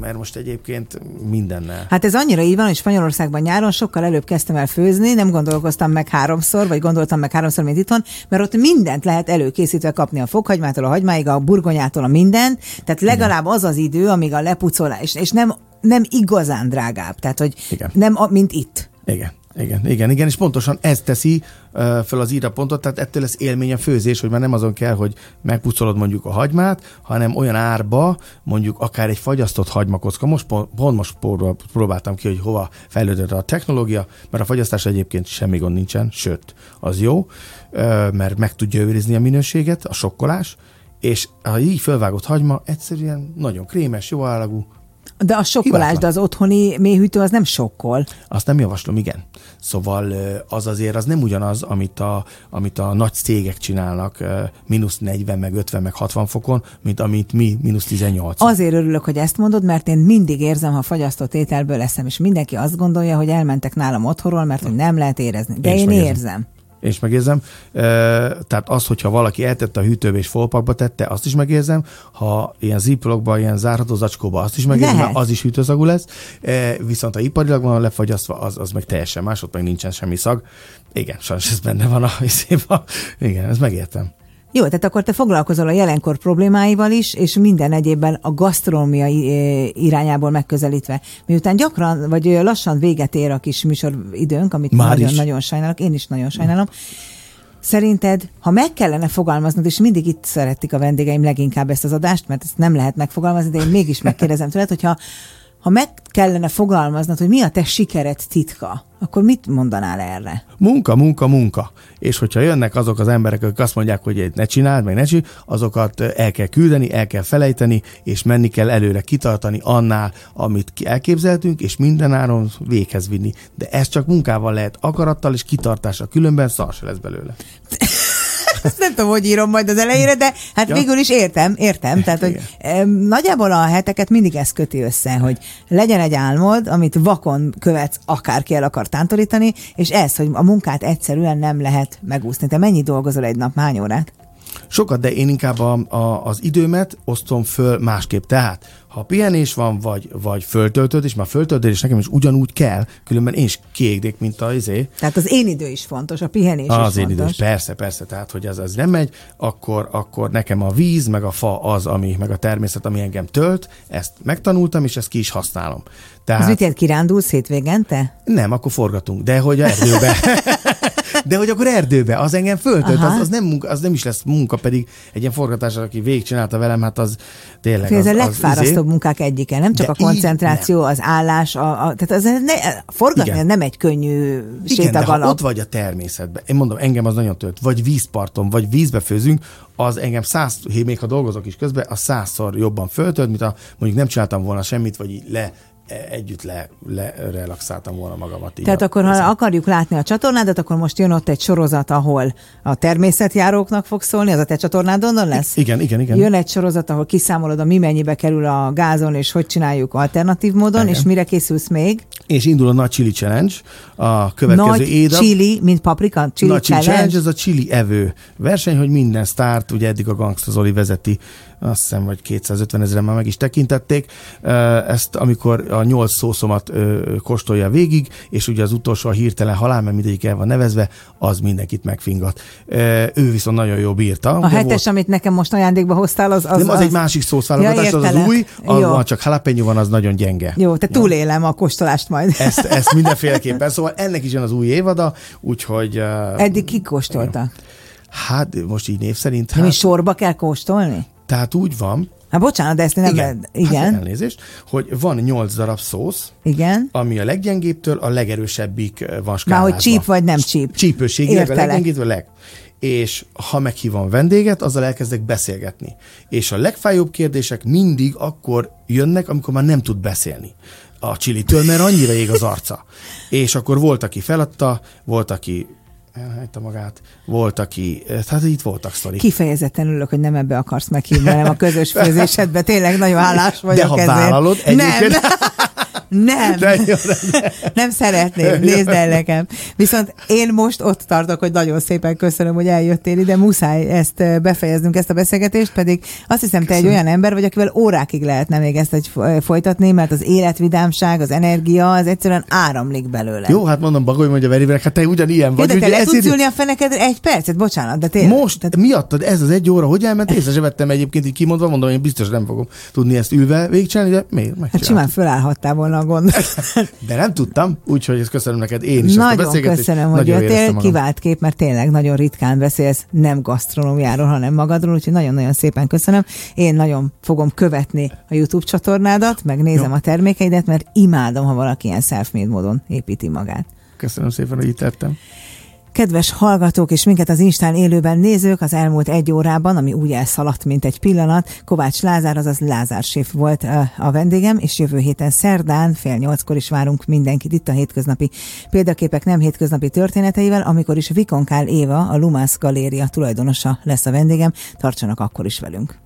mert most egyébként mindennel. Hát ez annyira így van, hogy Spanyolországban nyáron sokkal előbb kezdtem el főzni, nem gondolkoztam meg háromszor, vagy gondoltam meg háromszor, mint itthon, mert ott mindent lehet előkészítve kapni a fokhagymától, a hagymáig, a burgonyától, a mindent, tehát legalább az az idő, amíg a lepucolás, és nem, nem igazán drágább, tehát hogy Igen. nem, mint itt. Igen. Igen, igen, igen, és pontosan ez teszi uh, fel az írapontot, tehát ettől lesz élmény a főzés, hogy már nem azon kell, hogy megpucolod mondjuk a hagymát, hanem olyan árba, mondjuk akár egy fagyasztott hagymakocka. Most pont most próbáltam ki, hogy hova fejlődött a technológia, mert a fagyasztás egyébként semmi gond nincsen, sőt, az jó, uh, mert meg tudja őrizni a minőséget, a sokkolás, és a így fölvágott hagyma egyszerűen nagyon krémes, jó állagú, de a sokkolás, de az otthoni mélyhűtő az nem sokkol. Azt nem javaslom, igen. Szóval az azért az nem ugyanaz, amit a, amit a nagy cégek csinálnak mínusz 40, meg 50, meg 60 fokon, mint amit mi mínusz 18. Azért örülök, hogy ezt mondod, mert én mindig érzem, ha fagyasztott ételből leszem, és mindenki azt gondolja, hogy elmentek nálam otthonról, mert hogy nem lehet érezni. De én, én érzem és megérzem. Tehát az, hogyha valaki eltette a hűtőbe és folpakba tette, azt is megérzem. Ha ilyen ziplockba, ilyen zárható zacskóba, azt is megérzem, Lehet. az is hűtőszagú lesz. Viszont ha iparilag van lefagyasztva, az, az meg teljesen más, ott meg nincsen semmi szag. Igen, sajnos ez benne van a szépen. Igen, ezt megértem. Jó, tehát akkor te foglalkozol a jelenkor problémáival is, és minden egyébben a gasztronómiai irányából megközelítve. Miután gyakran, vagy lassan véget ér a kis műsoridőnk, amit nagyon-nagyon sajnálok, én is nagyon sajnálom, Szerinted, ha meg kellene fogalmaznod, és mindig itt szeretik a vendégeim leginkább ezt az adást, mert ezt nem lehet megfogalmazni, de én mégis megkérdezem tőled, hogyha ha meg kellene fogalmaznod, hogy mi a te sikered titka, akkor mit mondanál erre? Munka, munka, munka. És hogyha jönnek azok az emberek, akik azt mondják, hogy ne csináld, meg ne csináld, azokat el kell küldeni, el kell felejteni, és menni kell előre kitartani annál, amit elképzeltünk, és mindenáron véghez vinni. De ez csak munkával lehet, akarattal és kitartással, különben szar lesz belőle. Ezt nem tudom, hogy írom majd az elejére, de hát ja. végül is értem, értem. Tehát, hogy nagyjából a heteket mindig ez köti össze, hogy legyen egy álmod, amit vakon követsz, akárki el akar tántorítani, és ez, hogy a munkát egyszerűen nem lehet megúszni. Te mennyi dolgozol egy nap, hány órát? Sokat, de én inkább a, a, az időmet osztom föl másképp. Tehát, ha pihenés van, vagy, vagy föltöltődés, már föltöltődés nekem is ugyanúgy kell, különben én is kiégnék, mint a izé. Tehát az én idő is fontos, a pihenés Az is én fontos. idő, is, persze, persze. Tehát, hogy az, az nem megy, akkor, akkor nekem a víz, meg a fa az, ami, meg a természet, ami engem tölt, ezt megtanultam, és ezt ki is használom. Tehát, Az mit jelent, kirándulsz hétvégente? nem, akkor forgatunk, de hogy erdőbe. De hogy akkor erdőbe, az engem föltölt, az, az, nem munka, az nem is lesz munka, pedig egy ilyen forgatás, aki végigcsinálta velem, hát az tényleg Ez az, a legfárasztóbb izé. munkák egyike, nem csak De a koncentráció, az állás, a, a, tehát az ne, forgatni Igen. nem egy könnyű sétagalap. ott vagy a természetben, én mondom, engem az nagyon tölt, vagy vízparton, vagy vízbe főzünk, az engem száz, még ha dolgozok is közben, az százszor jobban föltölt, mint ha mondjuk nem csináltam volna semmit, vagy így le, együtt le, le relaxáltam volna magamat. Így Tehát a- akkor, ha ezen. akarjuk látni a csatornádat, akkor most jön ott egy sorozat, ahol a természetjáróknak fog szólni, az a te csatornádon lesz? Igen, igen, igen. Jön egy sorozat, ahol kiszámolod, a mi mennyibe kerül a gázon, és hogy csináljuk alternatív módon, Igen. és mire készülsz még? És indul a nagy chili challenge, a következő Nagy édap. chili, mint paprika? Chili Nagy chili challenge? challenge, ez a chili evő verseny, hogy minden sztárt, ugye eddig a Gangsta Zoli vezeti, azt hiszem, vagy 250 ezeren már meg is tekintették, ezt amikor a nyolc szószomat kóstolja végig, és ugye az utolsó a hirtelen halál, mert mindegyik el van nevezve, az mindenkit megfingat. Ő viszont nagyon jó bírta. A hetes, amit nekem most ajándékba hoztál, az... az, nem, az, egy másik szószválogatás, Ja, az az értelek. új, az Jó. van, csak jalapeno van, az nagyon gyenge. Jó, te túlélem a kóstolást majd. Ezt, ezt mindenféleképpen. Szóval ennek is jön az új évada, úgyhogy... Eddig ki kóstolta? Hát most így név szerint, hát, is sorba kell kóstolni? Tehát úgy van, Hát bocsánat, de ezt nem... igen, lehet- Igen, Hát elnézést, hogy van nyolc darab szósz, igen. ami a leggyengébbtől a legerősebbik ö, van Már skálázva. hogy csíp vagy nem csíp. Csípőségileg a leggyengébb, a leg. És ha meghívom vendéget, azzal elkezdek beszélgetni. És a legfájóbb kérdések mindig akkor jönnek, amikor már nem tud beszélni a csilitől, mert annyira ég az arca. És akkor volt, aki feladta, volt, aki elhagyta magát, volt, aki, hát itt voltak sztorik. Kifejezetten örülök, hogy nem ebbe akarsz meghívni, hanem a közös főzésedbe. Tényleg nagyon hálás vagyok De ha ezért. vállalod, egyébként- Nem, nem, De jó, nem szeretném, nézd el nekem. Viszont én most ott tartok, hogy nagyon szépen köszönöm, hogy eljöttél ide, muszáj ezt befejeznünk, ezt a beszélgetést, pedig azt hiszem, te egy olyan ember vagy, akivel órákig lehetne még ezt egy fo- folytatni, mert az életvidámság, az energia, az egyszerűen áramlik belőle. Jó, hát mondom, Bagoly mondja Veriverek, hát te ugyanilyen Jó, vagy. de te le ezért- tudsz ülni a fenekedre egy percet? Bocsánat, de tényleg. Most, tehát miattad ez az egy óra, hogy elment, észre sem vettem egyébként így kimondva, mondom, én biztos nem fogom tudni ezt ülve végigcsinálni, de miért? Hát simán fölállhattál volna a gond. De nem tudtam, úgyhogy ezt köszönöm neked én is ezt a Nagyon köszönöm, hogy Nagyon jöttél, kivált kép, mert tényleg nagyon ritkán beszélsz nem gasztronómiáról, hanem magadról, úgyhogy nagyon-nagyon szépen köszönöm. Én nagyon fogom követni a YouTube csatornádat, megnézem Jó. a termékeidet, mert imádom, ha valaki ilyen self-made módon építi magát. Köszönöm szépen, hogy itt tettem. Kedves hallgatók és minket az Instán élőben nézők, az elmúlt egy órában, ami úgy elszaladt, mint egy pillanat, Kovács Lázár, azaz Lázár Séf volt a vendégem, és jövő héten szerdán fél nyolckor is várunk mindenkit itt a hétköznapi példaképek nem hétköznapi történeteivel, amikor is Vikonkál Éva, a Lumász Galéria tulajdonosa lesz a vendégem, tartsanak akkor is velünk.